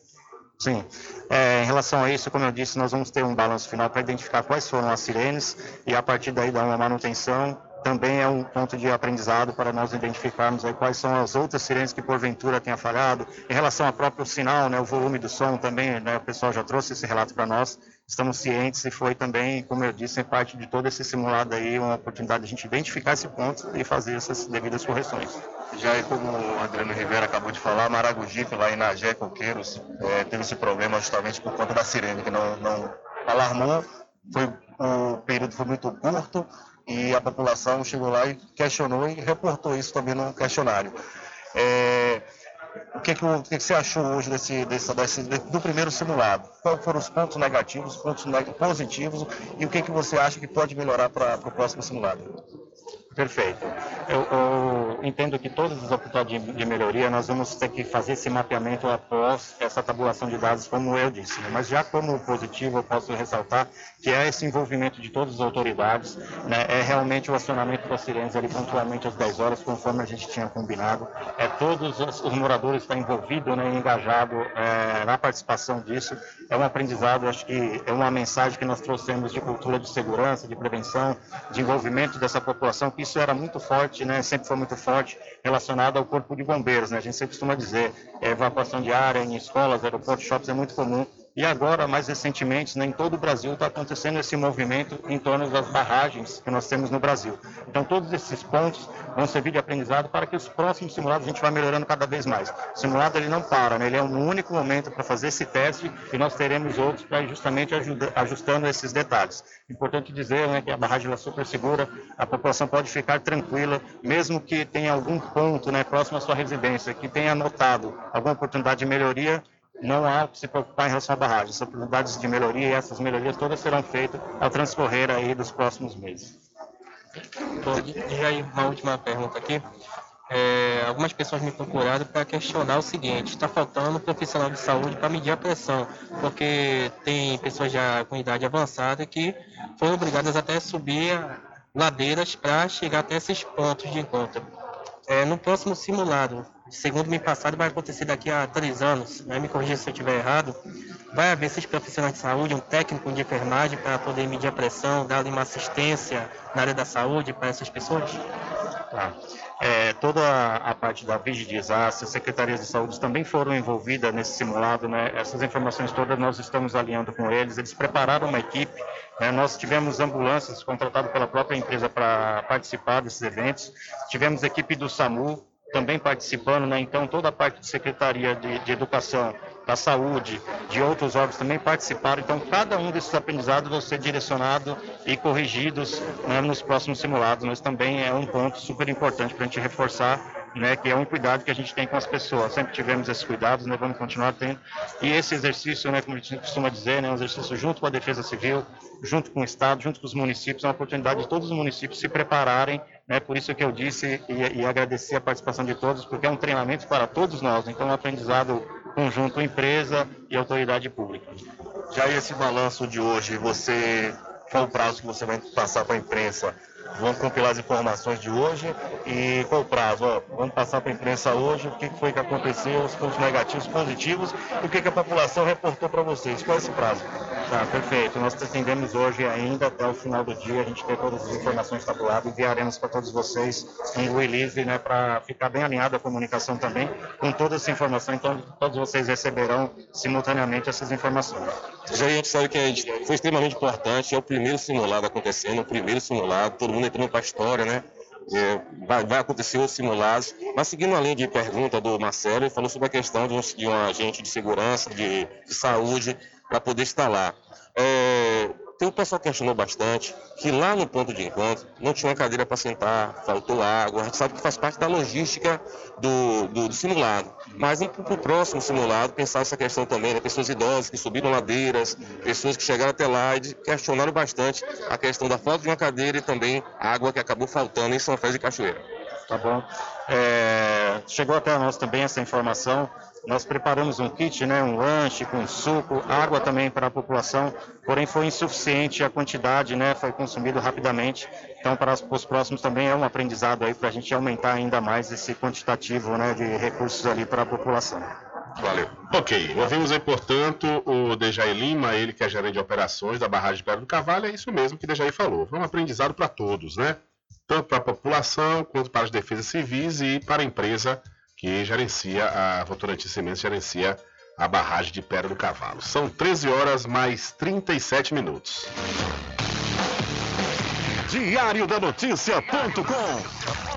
Sim. É, em relação a isso, como eu disse, nós vamos ter um balanço final para identificar quais foram as sirenes e a partir daí dar uma manutenção. Também é um ponto de aprendizado para nós identificarmos aí quais são as outras sirenes que porventura tenha falhado. Em relação ao próprio sinal, né, o volume do som também, né, o pessoal já trouxe esse relato para nós. Estamos cientes e foi também, como eu disse, em parte de todo esse simulado aí, uma oportunidade de a gente identificar esse ponto e fazer essas devidas correções. Já é como o Adriano Rivera acabou de falar, Maragogipe, lá em Nagé, Coqueiros, é, teve esse problema justamente por conta da sirene, que não, não alarmou, foi, o período foi muito curto e a população chegou lá e questionou e reportou isso também no questionário. É, o que, que, o que que você achou hoje desse, desse, desse- do primeiro simulado? Quais foram os pontos negativos, os pontos positivos e o que, que você acha que pode melhorar para o próximo simulado? Perfeito. Eu, eu entendo que todas as oportunidades de, melhoria nós vamos ter que fazer esse mapeamento após essa tabulação de dados, como eu disse. né? Mas já como positivo, eu posso ressaltar que é esse envolvimento de todas as autoridades, né? é realmente o acionamento das sirenes ali pontualmente às 10 horas, conforme a gente tinha combinado. É todos os, os moradores estão envolvidos, né, engajados é, na participação disso. É um aprendizado, acho que é uma mensagem que nós trouxemos de cultura de segurança, de prevenção, de envolvimento dessa população, que isso era muito forte, né, sempre foi muito forte relacionado ao corpo de bombeiros. Né? A gente sempre costuma dizer, é, evacuação de área em escolas, aeroportos, shoppings é muito comum. E agora, mais recentemente, né, em todo o Brasil está acontecendo esse movimento em torno das barragens que nós temos no Brasil. Então, todos esses pontos vão servir de aprendizado para que os próximos simulados a gente vá melhorando cada vez mais. O simulado ele não para, né? ele é um único momento para fazer esse teste e nós teremos outros para justamente ajuda, ajustando esses detalhes. Importante dizer né, que a barragem é super segura, a população pode ficar tranquila, mesmo que tenha algum ponto né, próximo à sua residência, que tenha notado alguma oportunidade de melhoria, não há que se preocupar em relação à barragem. As oportunidades de melhoria e essas melhorias todas serão feitas ao transcorrer aí dos próximos meses. E aí uma última pergunta aqui. É, algumas pessoas me procuraram para questionar o seguinte: está faltando profissional de saúde para medir a pressão, porque tem pessoas já com idade avançada que foram obrigadas até a subir ladeiras para chegar até esses pontos de encontro. É, no próximo simulado, segundo me passado, vai acontecer daqui a três anos, né? me corrija se eu estiver errado, vai haver esses profissionais de saúde, um técnico de enfermagem para poder medir a pressão, dar uma assistência na área da saúde para essas pessoas? Tá. É, toda a parte da vigidizar, as secretarias de saúde também foram envolvidas nesse simulado, né? Essas informações todas nós estamos alinhando com eles. Eles prepararam uma equipe, né? Nós tivemos ambulâncias contratadas pela própria empresa para participar desses eventos. Tivemos equipe do SAMU também participando, né? Então toda a parte de secretaria de, de educação, da saúde, de outros órgãos também participaram. Então cada um desses aprendizados vão ser direcionados e corrigidos né, nos próximos simulados. Mas também é um ponto super importante para a gente reforçar né, que é um cuidado que a gente tem com as pessoas. Sempre tivemos esses cuidados, né, vamos continuar tendo. E esse exercício, né, como a gente costuma dizer, né, um exercício junto com a Defesa Civil, junto com o Estado, junto com os municípios, é uma oportunidade de todos os municípios se prepararem, né, por isso que eu disse e, e agradecer a participação de todos, porque é um treinamento para todos nós, então é um aprendizado conjunto empresa e autoridade pública. Já esse balanço de hoje, você, qual o prazo que você vai passar para a imprensa? Vamos compilar as informações de hoje e qual o prazo? Ó, vamos passar para a imprensa hoje o que foi que aconteceu, os pontos negativos, positivos o que, que a população reportou para vocês. Qual é esse prazo? Tá, perfeito. Nós pretendemos hoje ainda, até o final do dia, a gente ter todas as informações tabuladas enviaremos para todos vocês um release, né, para ficar bem alinhado a comunicação também com toda essa informação. Então, todos vocês receberão simultaneamente essas informações. Já a gente sabe que foi extremamente importante, é o primeiro simulado acontecendo, o primeiro simulado, todo mundo entrando para a história, né? É, vai, vai acontecer os simulados. Mas seguindo a linha de pergunta do Marcelo, ele falou sobre a questão de um, de um agente de segurança, de, de saúde, para poder estar lá. É, tem o pessoal que questionou bastante que lá no ponto de encontro não tinha uma cadeira para sentar, faltou água. A gente sabe que faz parte da logística do, do, do simulado. Mas para o próximo simulado, pensar essa questão também, né? Pessoas idosas que subiram ladeiras, pessoas que chegaram até lá e questionaram bastante a questão da falta de uma cadeira e também água que acabou faltando em São Félix e Cachoeira. Tá bom? É, chegou até nós também essa informação. Nós preparamos um kit, né, um lanche com suco, água também para a população, porém foi insuficiente a quantidade, né, foi consumido rapidamente. Então, para os- os próximos também é um aprendizado aí para a gente aumentar ainda mais esse quantitativo, né, de recursos ali para a população. Valeu. Ok, ouvimos aí, portanto, o Dejaí Lima, ele que é gerente de operações da barragem de Pedra do Cavalo, é isso mesmo que Dejaí falou. Foi um aprendizado para todos, né? Tanto para a população, quanto para as defesas civis e para a empresa que gerencia, a Votorantim Cimentos gerencia a barragem de Pedra do Cavalo. São 13 horas mais 37 minutos. Diário da Notícia.com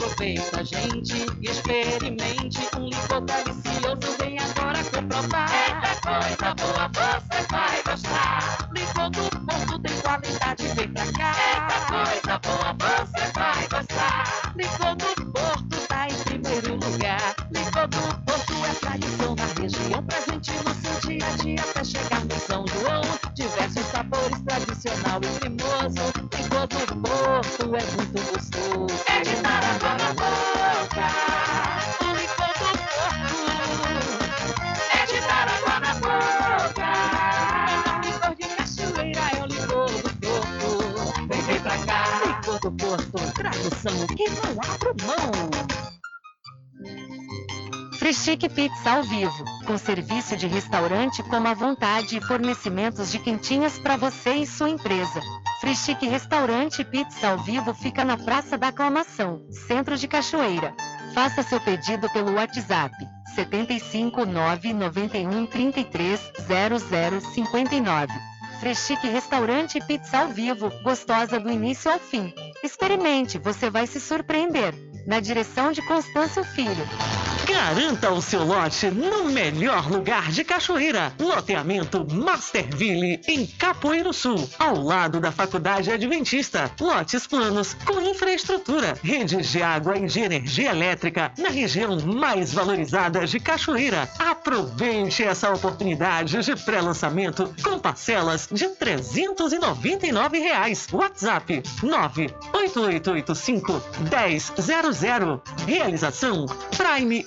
Aproveita, gente, e experimente um licor delicioso. Vem agora comprovar. Eita coisa boa, você vai gostar. Licor do Porto tem qualidade, vem pra cá. Eita coisa boa, você vai gostar. Licor do Porto tá em primeiro lugar. Licor do Porto é tradição na região, presente no seu dia a dia até chegar no São João. Diversos sabores, tradicional e cremoso. Licor do Porto é muito gostoso. Tradução que não abro mão. Pizza ao vivo, com serviço de restaurante como à vontade e fornecimentos de quentinhas para você e sua empresa. Frischique Restaurante Pizza ao vivo fica na Praça da Aclamação, Centro de Cachoeira. Faça seu pedido pelo WhatsApp 75 991 33 0059. Freschique Restaurante e Pizza ao vivo, gostosa do início ao fim. Experimente, você vai se surpreender. Na direção de Constâncio Filho. Garanta o seu lote no melhor lugar de Cachoeira. Loteamento Masterville, em Capoeiro Sul, ao lado da Faculdade Adventista. Lotes planos com infraestrutura, redes de água e de energia elétrica na região mais valorizada de Cachoeira. Aproveite essa oportunidade de pré-lançamento com parcelas de 399 reais. WhatsApp 98885 1000. Realização Prime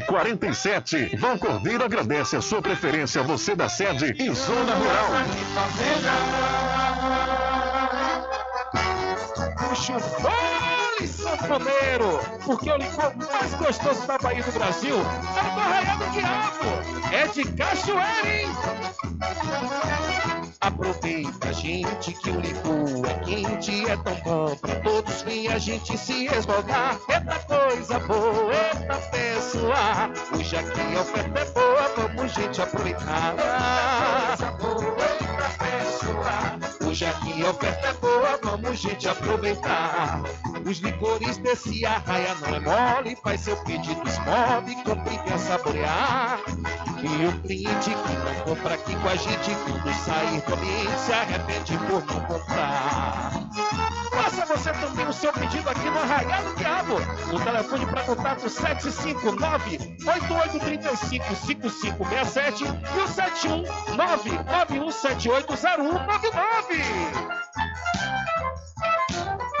1147. Vão Cordeiro agradece a sua preferência, você da sede e Zona Rural. Puxa o Sanfoneiro, porque o licor mais gostoso da Bahia do Brasil é do Arraial do Diabo, é de Cachoeira, hein? Aproveita, gente, que o licor é quente, é tão bom pra todos que a gente se esmogar. Eita coisa boa, eita pessoa, hoje aqui a oferta é boa, vamos gente aproveitar. Coisa boa, eita pessoa, hoje aqui a oferta é boa, vamos gente aproveitar. Os licores desse arraia não é mole, faz seu pedido, esmove, compre e saborear. E o cliente que não compra aqui com a gente, quando sair ambiente, se arrepende por não comprar. Faça você também o seu pedido aqui no Arraial do Diabo. O telefone para contato 759-8835-5567 e o 719-9178-0199.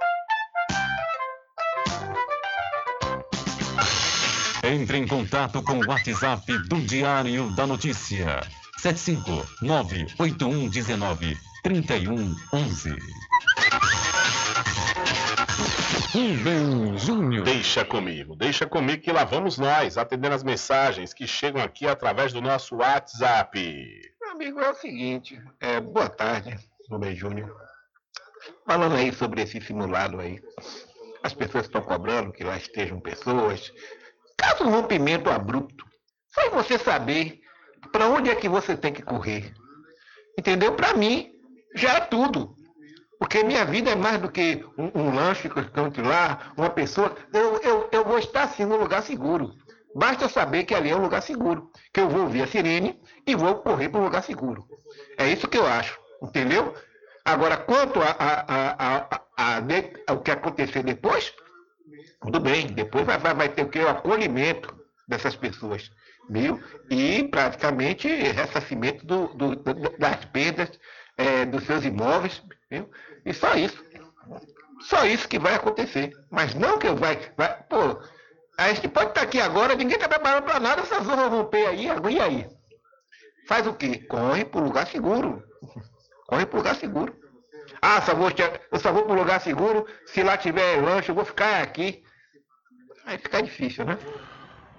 Entre em contato com o WhatsApp do Diário da Notícia. 759-8119-3111. Rubem Júnior. Deixa comigo, deixa comigo que lá vamos nós, atendendo as mensagens que chegam aqui através do nosso WhatsApp. Meu amigo, é o seguinte, é, boa tarde, Rubem Júnior. Falando aí sobre esse simulado aí, as pessoas estão cobrando que lá estejam pessoas. Caso um rompimento abrupto, só você saber para onde é que você tem que correr. Entendeu? Para mim, já é tudo. Porque minha vida é mais do que um, um lanche que lá, uma pessoa. Eu, eu, eu vou estar assim num lugar seguro. Basta saber que ali é um lugar seguro. Que eu vou ouvir a sirene e vou correr para um lugar seguro. É isso que eu acho. Entendeu? Agora, quanto a, a, a, a, a, de- ao que acontecer depois, tudo bem. Depois vai, vai, vai ter o que? O acolhimento dessas pessoas. viu? E praticamente ressarcimento do, do- das perdas é, dos seus imóveis, viu? E só isso. Só isso que vai acontecer. Mas não que vai. vai pô, a gente pode estar aqui agora, ninguém está preparado para nada, essas vão romper aí, e aí? Faz o quê? Corre para o lugar seguro. Corre para o lugar seguro. Ah, só vou, eu só vou para o lugar seguro, se lá tiver lanche, eu vou ficar aqui. Aí fica difícil, né?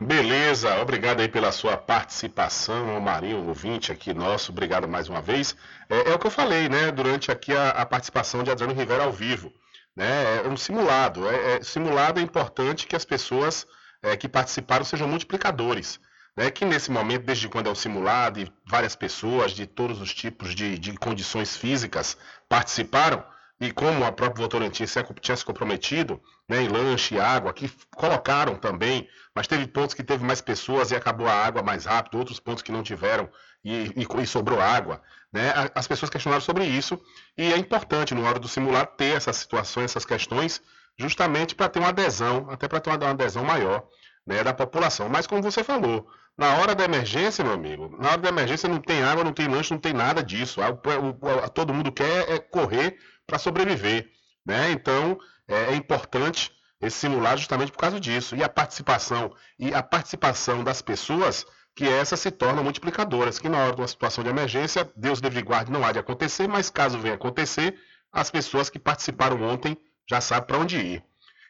Beleza, obrigado aí pela sua participação, ao Marinho, ouvinte aqui nosso, obrigado mais uma vez. É, é o que eu falei, né, durante aqui a, a participação de Adriano Rivera ao vivo, né, é um simulado, é, é- simulado é importante que as pessoas é, que participaram sejam multiplicadores, né, que nesse momento, desde quando é um simulado e várias pessoas de todos os tipos de, de condições físicas participaram, e como a própria Votorantim tinha se comprometido, né, em lanche e água, que colocaram também, mas teve pontos que teve mais pessoas e acabou a água mais rápido, outros pontos que não tiveram e, e- e sobrou água. Né? As pessoas questionaram sobre isso e é importante, na hora do simulado, ter essas situações, essas questões, justamente para ter uma adesão, até para ter uma, adesão maior né, da população. Mas como você falou, na hora da emergência, meu amigo, na hora da emergência não tem água, não tem lanche, não tem nada disso. O- todo mundo quer é correr para sobreviver. Né? Então, é, é importante esse simulado justamente por causa disso. E a participação, e a participação das pessoas, que essas se tornam multiplicadoras, que na hora de uma situação de emergência, Deus livre guarde, não há de acontecer, mas caso venha acontecer, as pessoas que participaram ontem já sabem para onde ir.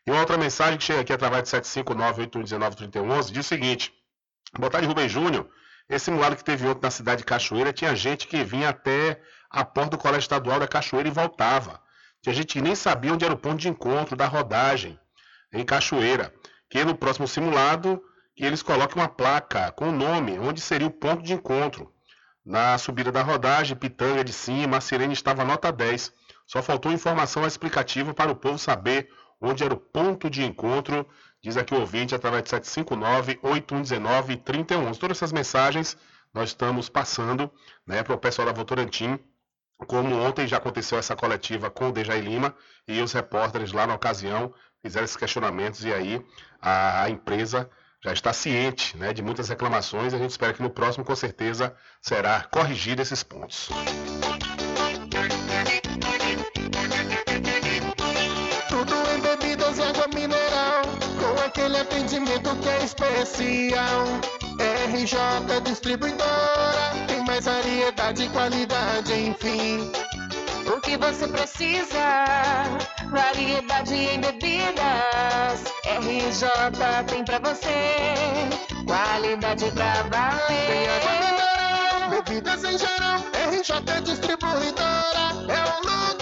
E uma outra mensagem que chega aqui através de 759-8119-3111 diz o seguinte: Boa tarde, Rubem Júnior. Esse simulado que teve ontem na cidade de Cachoeira tinha gente que vinha até a porta do Colégio Estadual da Cachoeira e voltava. Tinha gente nem sabia onde era o ponto de encontro da rodagem em Cachoeira. Que no próximo simulado que eles coloquem uma placa com o nome, onde seria o ponto de encontro. Na subida da rodagem, Pitanga de cima, a sirene estava nota 10. Só faltou informação explicativa para o povo saber onde era o ponto de encontro. Diz aqui o ouvinte através de 759-8119-31. Todas essas mensagens nós estamos passando né, para o pessoal da Votorantim. Como ontem já aconteceu essa coletiva com o Dejaí Lima e os repórteres lá na ocasião fizeram esses questionamentos e aí a, a empresa já está ciente né, de muitas reclamações e a gente espera que no próximo com certeza será corrigido esses pontos. Tudo em bebidas água mineral, com aquele atendimento que é especial. RJ Distribuidora, tem mais variedade e qualidade, enfim. O que você precisa? Variedade em bebidas. RJ tem pra você. Qualidade pra Tem valer. mineral, bebidas em geral. RJ Distribuidora é o lugar.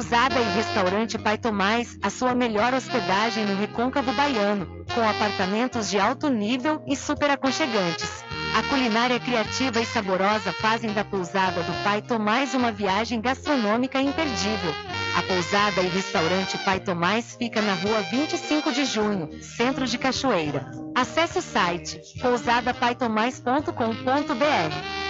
Pousada e Restaurante Pai Tomás, a sua melhor hospedagem no Recôncavo Baiano, com apartamentos de alto nível e super aconchegantes. A culinária criativa e saborosa fazem da Pousada do Pai Tomás uma viagem gastronômica imperdível. A Pousada e Restaurante Pai Tomás fica na rua 25 de junho, centro de Cachoeira. Acesse o site pousadapaitomais.com.br.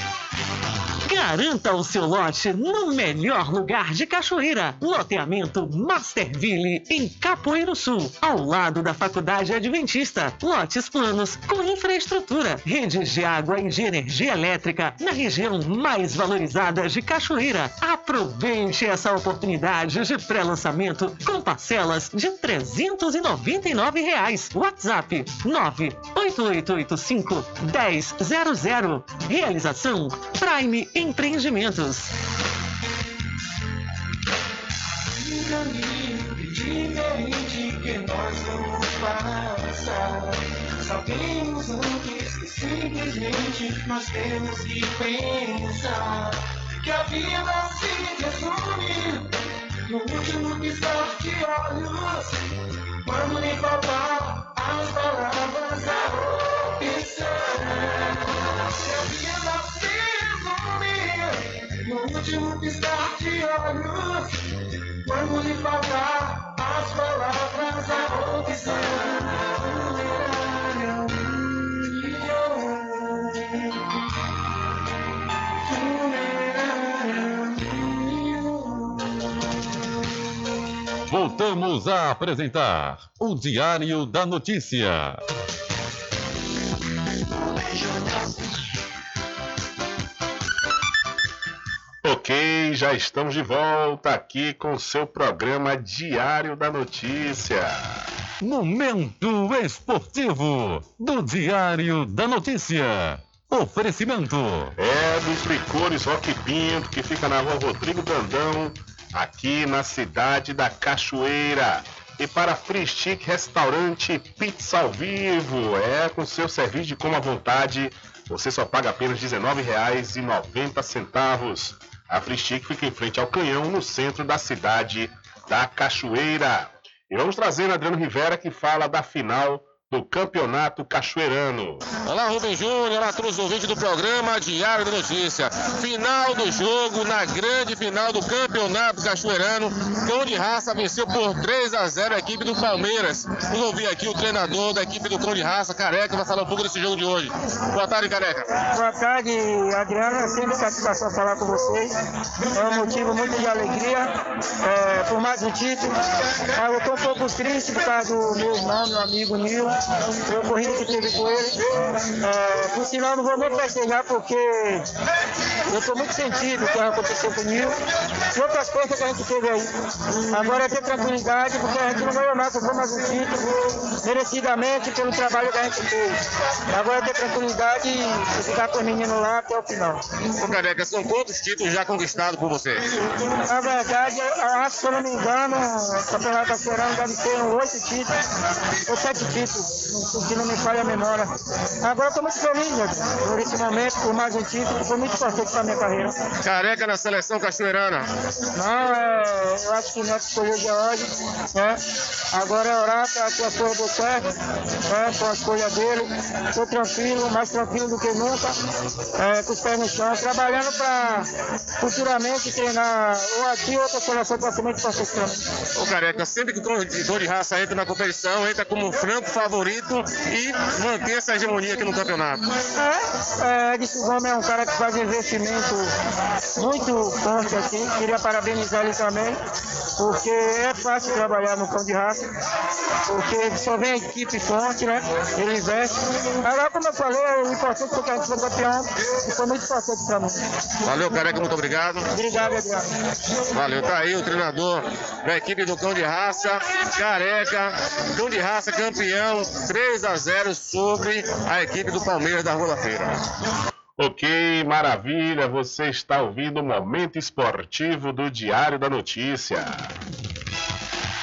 Garanta o seu lote no melhor lugar de Cachoeira. Loteamento Masterville, em Capoeiro Sul, ao lado da Faculdade Adventista. Lotes planos com infraestrutura, redes de água e de energia elétrica na região mais valorizada de Cachoeira. Aproveite essa oportunidade de pré-lançamento com parcelas de 399 reais. WhatsApp 98885 1000. Realização Prime Empreendimentos. Caminho diferente que nós vamos passar. Sabemos antes que simplesmente nós temos que pensar que a vida se resume no último piscar de olhos. Quando lhe faltar as palavras, a opção. Que a vida no último piscar de olhos. Quando lhe faltar as palavras, a opção. Voltamos a apresentar o Diário da Notícia. Ok, já estamos de volta aqui com o seu programa Diário da Notícia. Momento esportivo do Diário da Notícia. Oferecimento. É dos licores Rock Pinto, que fica na rua Rodrigo Brandão, aqui na cidade da Cachoeira. E para Free Stick Restaurante Pizza ao Vivo, é com seu serviço de como à vontade, você só paga apenas R$19,90. A Stick fica em frente ao Canhão, no centro da cidade da Cachoeira. E vamos trazer Adriano Rivera que fala da final do Campeonato Cachoeirano. Olá, Rubem Júnior, olá a todos os ouvintes do programa Diário da Notícia. Final do jogo, na grande final do Campeonato Cachoeirano. Cão de Raça venceu por 3 a 0 a equipe do Palmeiras. Vamos ouvir aqui o treinador da equipe do Cão de Raça, Careca, vai falar um pouco desse jogo de hoje. Boa tarde, Careca. Boa tarde, Adriano. É sempre satisfação falar com vocês. É um motivo muito de alegria é, por mais um título. Eu estou um pouco triste por causa do meu irmão, meu amigo Nilo. Foi a corrida que teve com ele. É, por sinal, não vou nem festejar porque eu estou muito sentido o que aconteceu com o Nilo e outras coisas que a gente teve aí. Agora é ter tranquilidade porque a gente não ganhou nada, foi mais um título, merecidamente pelo trabalho que a gente fez. Agora é ter tranquilidade e ficar com os meninos lá até o final. Ô, Careca, são quantos títulos já conquistados por você? Na verdade, eu acho, se eu não me engano, o Campeonato Cachoeirano deve ter oito títulos, ou sete títulos, se não me falha a memória. Agora estou muito feliz, né, por esse momento, por mais um título, foi muito importante para a minha carreira. Careca na seleção cachoeirana. Não, é, eu acho que o Neto escolheu de hoje, né? Agora é orar para que a coisa dê certo, né? Com a escolha dele. Estou tranquilo, mais tranquilo do que nunca, é, com os pés no chão, trabalhando para futuramente treinar ou aqui ou outra seleção para para mim. Ô, Careca, sempre que o de- Cão de Raça entra na competição, entra como franco favorito e manter essa hegemonia aqui no campeonato. É, Edson Gomes é um cara que faz um investimento muito forte aqui. Queria parabenizar ele também, porque é fácil trabalhar no cão de raça, porque só vem a equipe forte, né? Ele investe. Agora, como eu falei, o importante foi que a gente foi campeão e foi muito importante para mim. Valeu, Careca, muito obrigado. Obrigado, Adriano. Valeu, tá aí o treinador da equipe do Cão de Raça, Careca, Cão de Raça campeão, 3 a 0 sobre a equipe do Palmeiras da Rua da Feira. Ok, maravilha. Você está ouvindo o momento esportivo do Diário da Notícia.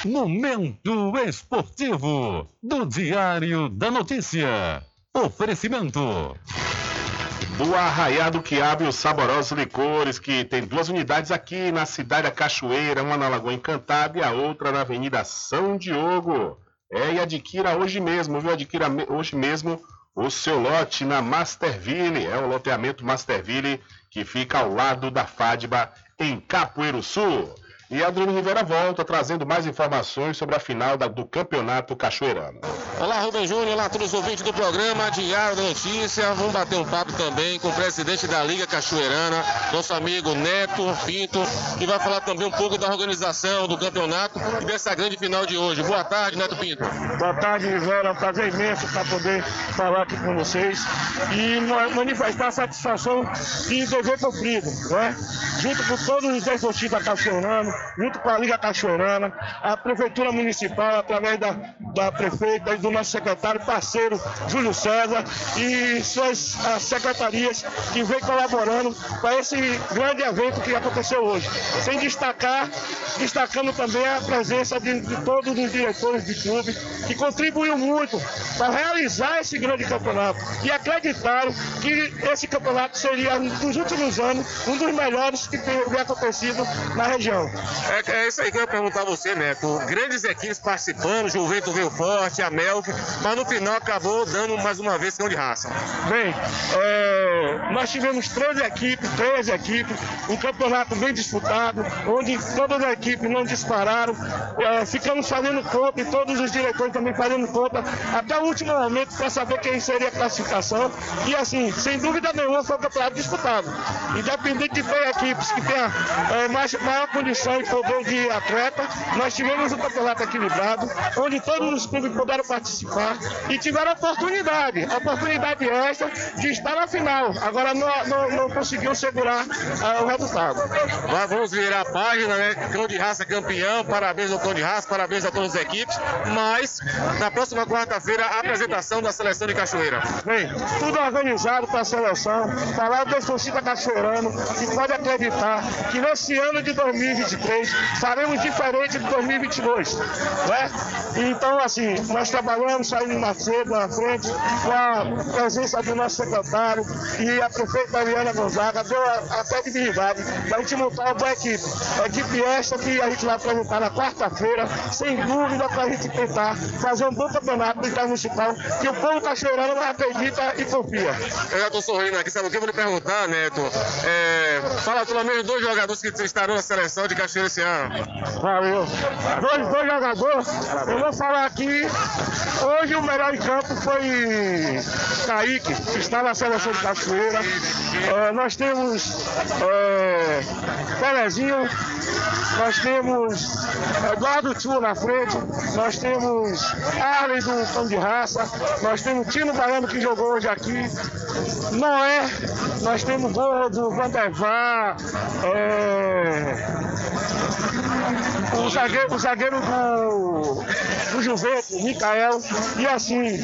Momento esportivo do Diário da Notícia. Oferecimento. Do Arraiado Quiabo e os saborosos licores, que tem duas unidades aqui na cidade da Cachoeira, uma na Lagoa Encantada e a outra na Avenida São Diogo. É, e adquira hoje mesmo, viu? Adquira hoje mesmo o seu lote na Masterville. É o loteamento Masterville que fica ao lado da Fadba, em Capoeiro Sul. E Adriano Rivera volta trazendo mais informações sobre a final da- do Campeonato Cachoeirano. Olá, Rubem Júnior, olá a todos os ouvintes do programa Diário da Notícia. Vamos bater um papo também com o presidente da Liga Cachoeirana, nosso amigo Neto Pinto, que vai falar também um pouco da organização do campeonato e dessa grande final de hoje. Boa tarde, Neto Pinto. Boa tarde, Vera. É um prazer imenso estar poder falar aqui com vocês e ma- manifestar a satisfação de dever cumprido, né? Junto com todos os desportistas cachoeiranos, junto com a Liga Cachoeirana, a Prefeitura Municipal, através da, da prefeita e do nosso secretário parceiro, Júlio César, e suas as secretarias que vem colaborando para esse grande evento que aconteceu hoje. Sem destacar, destacando também a presença de, de todos os diretores de clube que contribuiu muito para realizar esse grande campeonato e acreditaram que esse campeonato seria, nos últimos anos, um dos melhores que tem acontecido na região. É, é isso aí que eu ia perguntar a você, Neto. Grandes equipes participando, Juventus veio forte, a Melk, mas no final acabou dando mais uma vez cão de raça. Bem, é, nós tivemos 13 equipes, 13 equipes, um campeonato bem disputado, onde todas as equipes não dispararam. É, ficamos fazendo conta e todos os diretores também fazendo conta até o último momento para saber quem seria a classificação. E assim, sem dúvida nenhuma, foi um campeonato disputado. Independente de ter equipes que tenham é, mais, maior condição e poder de atleta, nós tivemos um campeonato equilibrado, onde todos os clubes puderam participar e tiveram a oportunidade, oportunidade essa de estar na final. Agora não, não, não conseguiu segurar ah, o resultado. Mas vamos virar a página, né? Cão de raça campeão, parabéns ao Cão de raça, parabéns a todas as equipes. Mas na próxima quarta-feira, a apresentação da seleção de Cachoeira. Bem, tudo organizado para a seleção, falar do Torcida Cachoeirano e pode acreditar que nesse ano de 2023 faremos diferente de 2022. Né? Então, assim, nós trabalhamos, saímos mais cedo na frente, com a presença do nosso secretário e a prefeita Ariana Gonzaga, deu a, a credibilidade para a gente montar uma boa equipe. A equipe esta que a gente vai apresentar na quarta-feira, sem dúvida, para a gente tentar fazer um bom campeonato intermunicipal que o povo cachoeirano acredita e confia. Eu já estou sorrindo aqui, sabe o que eu vou lhe perguntar, Neto? É, fala pelo menos dois jogadores que estarão na seleção de Cachoeira esse ano. Valeu. Dois, dois jogadores. Eu vou falar aqui. Hoje o melhor em campo foi Kaique, que está na seleção de Cachoeira. É, nós temos Pelezinho, nós temos Eduardo Tchu na frente, nós temos Arley do Pão de Raça, nós temos Tino Baiano que jogou hoje aqui, Noé, nós temos Gordo, Vandervar, é, o zagueiro, o zagueiro do, do Juventus, Micael, e assim,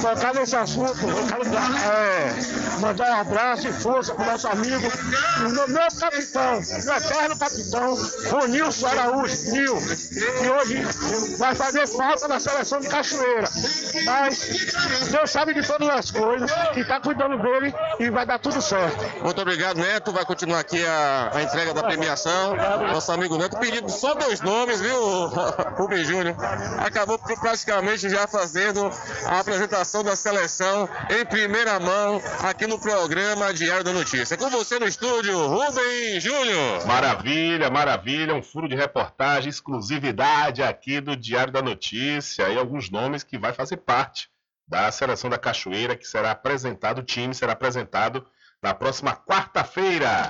tocar nesse assunto, eu quero é, mandar um abraço e força para o nosso amigo, o meu meu capitão, meu eterno capitão, Ronilson Araújo, Nil, que hoje vai fazer falta na seleção de Cachoeira. Mas Deus sabe de todas as coisas, e está cuidando dele e vai dar tudo certo. Muito obrigado, Neto. Vai continuar aqui a, a entrega da premiação. Nosso amigo Neto pedindo só dois nomes, viu, Rubem Júnior? Acabou pr- praticamente já fazendo a apresentação da seleção em primeira mão aqui no programa Diário da Notícia. Com você no estúdio, Rubem Júnior. Maravilha, maravilha. Um furo de reportagem, exclusividade aqui do Diário da Notícia. E alguns nomes que vai fazer parte da seleção da Cachoeira, que será apresentado, o time será apresentado na próxima quarta-feira.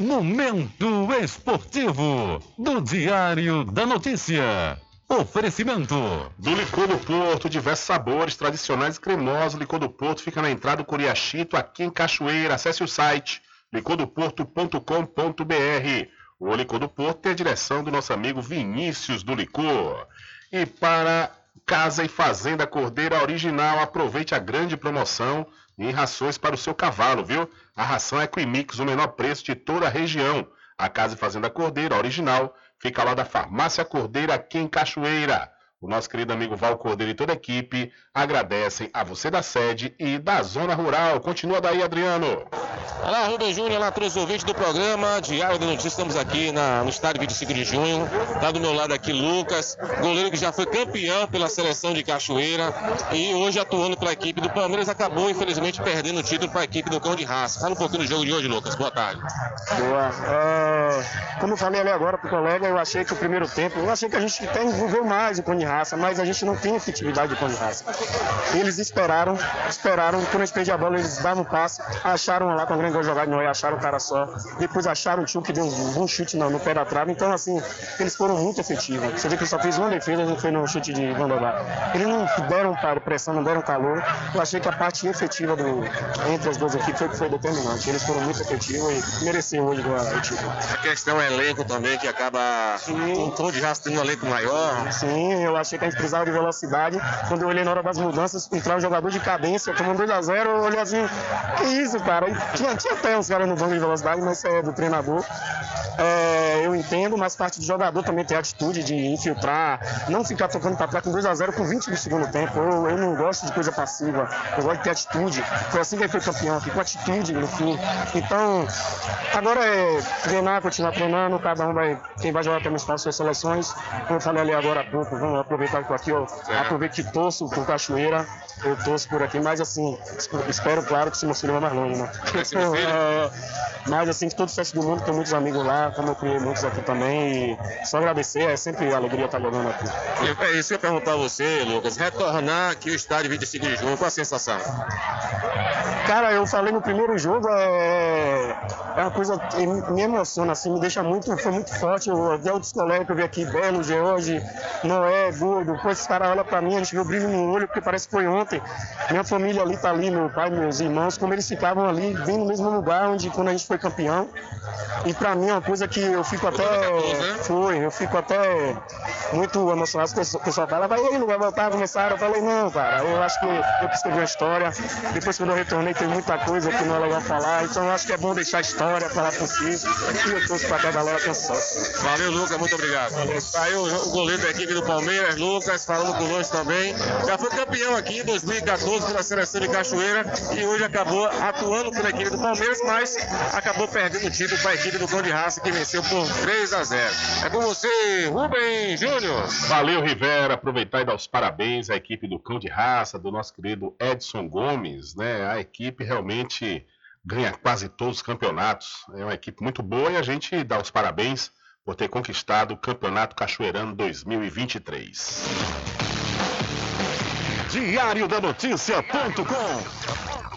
Momento Esportivo do Diário da Notícia. Oferecimento. Do Licor do Porto, diversos sabores tradicionais e cremosos. Licor do Porto fica na entrada do Curiachito, aqui em Cachoeira. Acesse o site licordoporto.com.br. O Licor do Porto tem a direção do nosso amigo Vinícius do Licor. E para Casa e Fazenda Cordeira Original, aproveite a grande promoção em rações para o seu cavalo, viu? A ração Equimix, o menor preço de toda a região. A Casa e Fazenda Cordeira Original fica lá da Farmácia Cordeira, aqui em Cachoeira. O nosso querido amigo Val Cordeiro e toda a equipe agradecem a você da sede e da zona rural. Continua daí, Adriano. Olá, Rubem Júnior, olá, todos os ouvintes do programa Diário da Notícia. Estamos aqui na, no estádio 25 de junho. Está do meu lado aqui Lucas, goleiro que já foi campeão pela seleção de Cachoeira e hoje atuando pela equipe do Palmeiras. Acabou, infelizmente, perdendo o título para a equipe do Cão de Raça. Fala um pouquinho do jogo de hoje, Lucas. Boa tarde. Boa. É, como falei ali agora pro colega, eu achei que o primeiro tempo, eu achei que a gente até envolveu mais o cão de raça, mas a gente não tem efetividade de raça. Eles esperaram, esperaram, quando a gente perdia a bola, eles davam passe, acharam lá com a grande jogada de Noé, acharam o cara só. Depois acharam o tio que deu um bom chute no, no pé da trave. Então, assim, eles foram muito efetivos. Você vê que só fez uma defesa, não foi no chute de Vandovar. Eles não deram para- pressão, não deram calor. Eu achei que a parte efetiva do, entre as duas equipes foi que foi determinante. Eles foram muito efetivos e mereceram hoje o título. A questão é elenco também, que acaba um Cão de Raça tendo um elenco maior. Sim, eu achei que a gente precisava de velocidade. Quando eu olhei na hora das mudanças, entrar um jogador de cadência, tomando 2x0, eu olhei assim, que isso, cara? E tinha, tinha até uns caras no banco de velocidade, mas isso é do treinador. É, eu entendo, mas parte do jogador também tem a atitude de infiltrar, não ficar tocando pra trás com 2x0 com 20 do segundo tempo. Eu, eu não gosto de coisa passiva, eu gosto de ter atitude. Foi assim que ele foi campeão, aqui com atitude no fim. Então, agora é treinar, continuar treinando, cada um vai, quem vai jogar também está suas seleções. Como eu falei ali agora há pouco, vamos aproveitar que estou aqui, eu aproveito que torço por Cachoeira, eu torço por aqui, mas assim, espero, claro, que se meu filho vá mais longe, né? É, mas assim, que todo sucesso do mundo, tem muitos amigos lá, como eu criei muitos aqui também, e só agradecer, é sempre alegria estar jogando aqui. É isso que eu ia perguntar a você, Lucas. Retornar aqui ao estádio 25 de junho, qual a sensação? Cara, eu falei no primeiro jogo, é, é uma coisa que me emociona, assim, me deixa muito, foi muito forte. Eu, até outros colegas que eu vi aqui, Belo, George, Noé, Gordo, pô, esses caras olham pra mim, a gente vê o brilho no olho, porque parece que foi ontem. Minha família ali tá ali, meu pai, meus irmãos, como eles ficavam ali, bem no mesmo lugar onde quando a gente foi campeão. E pra mim é uma coisa que eu fico até. Foi, eu fico até muito emocionado. O pessoal- fala, vai aí, não vai voltar, começaram. Eu falei, não, cara, eu acho que eu escrevi uma história. Depois quando eu retornei tem muita coisa que não é legal falar. Então eu acho que é bom deixar a história, falar por si. E eu torço pra a galera tenha sucesso. Valeu, Lucas, muito obrigado. Aí o, o goleiro da equipe do Palmeiras, Lucas, falando conosco também. Já foi campeão aqui em 2014 pela seleção de Cachoeira e hoje acabou atuando pela equipe do Palmeiras, mas acabou perdendo o título para a equipe do Cão de Raça, que venceu por 3 a 0. É com você, Rubem Júnior. Valeu, Rivera. Aproveitar e dar os parabéns à equipe do Cão de Raça, do nosso querido Edson Gomes. Né? A equipe realmente ganha quase todos os campeonatos. É uma equipe muito boa e a gente dá os parabéns por ter conquistado o Campeonato Cachoeirano 2023. Diário da Notícia.com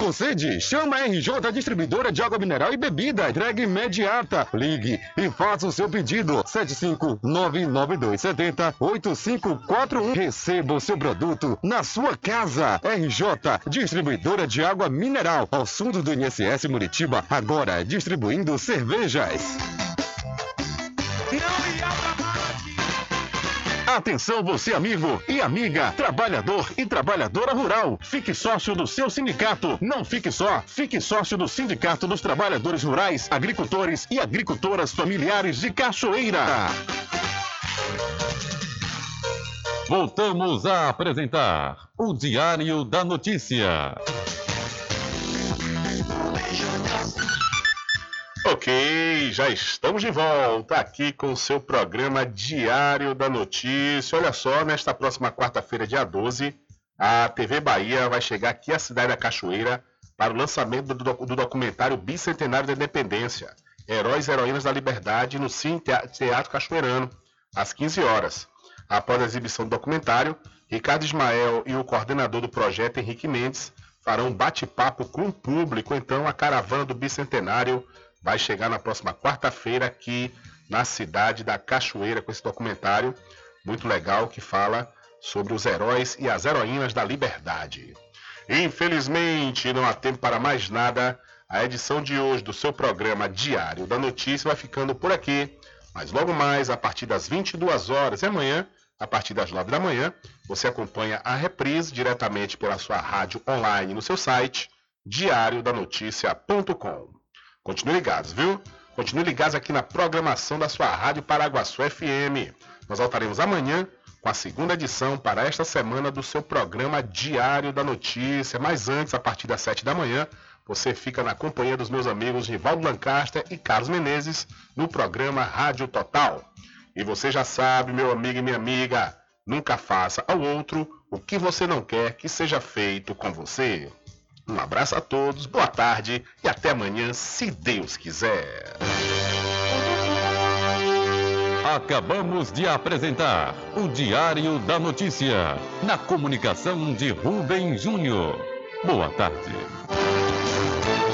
Com sede? Chama a RJ Distribuidora de Água Mineral e Bebida. Entrega imediata. Ligue e faça o seu pedido. 75992708541. Receba o seu produto na sua casa. RJ Distribuidora de Água Mineral. Ao fundo do INSS Muritiba. Agora distribuindo cervejas. Atenção você amigo e amiga, trabalhador e trabalhadora rural. Fique sócio do seu sindicato. Não fique só, fique sócio do Sindicato dos Trabalhadores Rurais, Agricultores e Agricultoras Familiares de Cachoeira. Voltamos a apresentar o Diário da Notícia. Ok, já estamos de volta aqui com o seu programa Diário da Notícia. Olha só, nesta próxima quarta-feira, dia 12, a TV Bahia vai chegar aqui à cidade da Cachoeira para o lançamento do, do documentário Bicentenário da Independência, Heróis e Heroínas da Liberdade, no Cine Tea- Teatro Cachoeirano, às 15 horas. Após a exibição do documentário, Ricardo Ismael e o coordenador do projeto, Henrique Mendes, farão um bate-papo com o público. Então, a caravana do Bicentenário vai chegar na próxima quarta-feira aqui na cidade da Cachoeira com esse documentário muito legal que fala sobre os heróis e as heroínas da liberdade. Infelizmente, não há tempo para mais nada. A edição de hoje do seu programa Diário da Notícia vai ficando por aqui. Mas logo mais, a partir das 22 horas e amanhã, a partir das 9 da manhã, você acompanha a reprise diretamente pela sua rádio online no seu site diariodanoticia.com. Continue ligados, viu? Continue ligados aqui na programação da sua Rádio Paraguaçu FM. Nós voltaremos amanhã com a segunda edição para esta semana do seu programa Diário da Notícia. Mas antes, a partir das 7 da manhã, você fica na companhia dos meus amigos Rivaldo Lancaster e Carlos Menezes no programa Rádio Total. E você já sabe, meu amigo e minha amiga, nunca faça ao outro o que você não quer que seja feito com você. Um abraço a todos, boa tarde e até amanhã, se Deus quiser. Acabamos de apresentar o Diário da Notícia, na comunicação de Rubem Júnior. Boa tarde.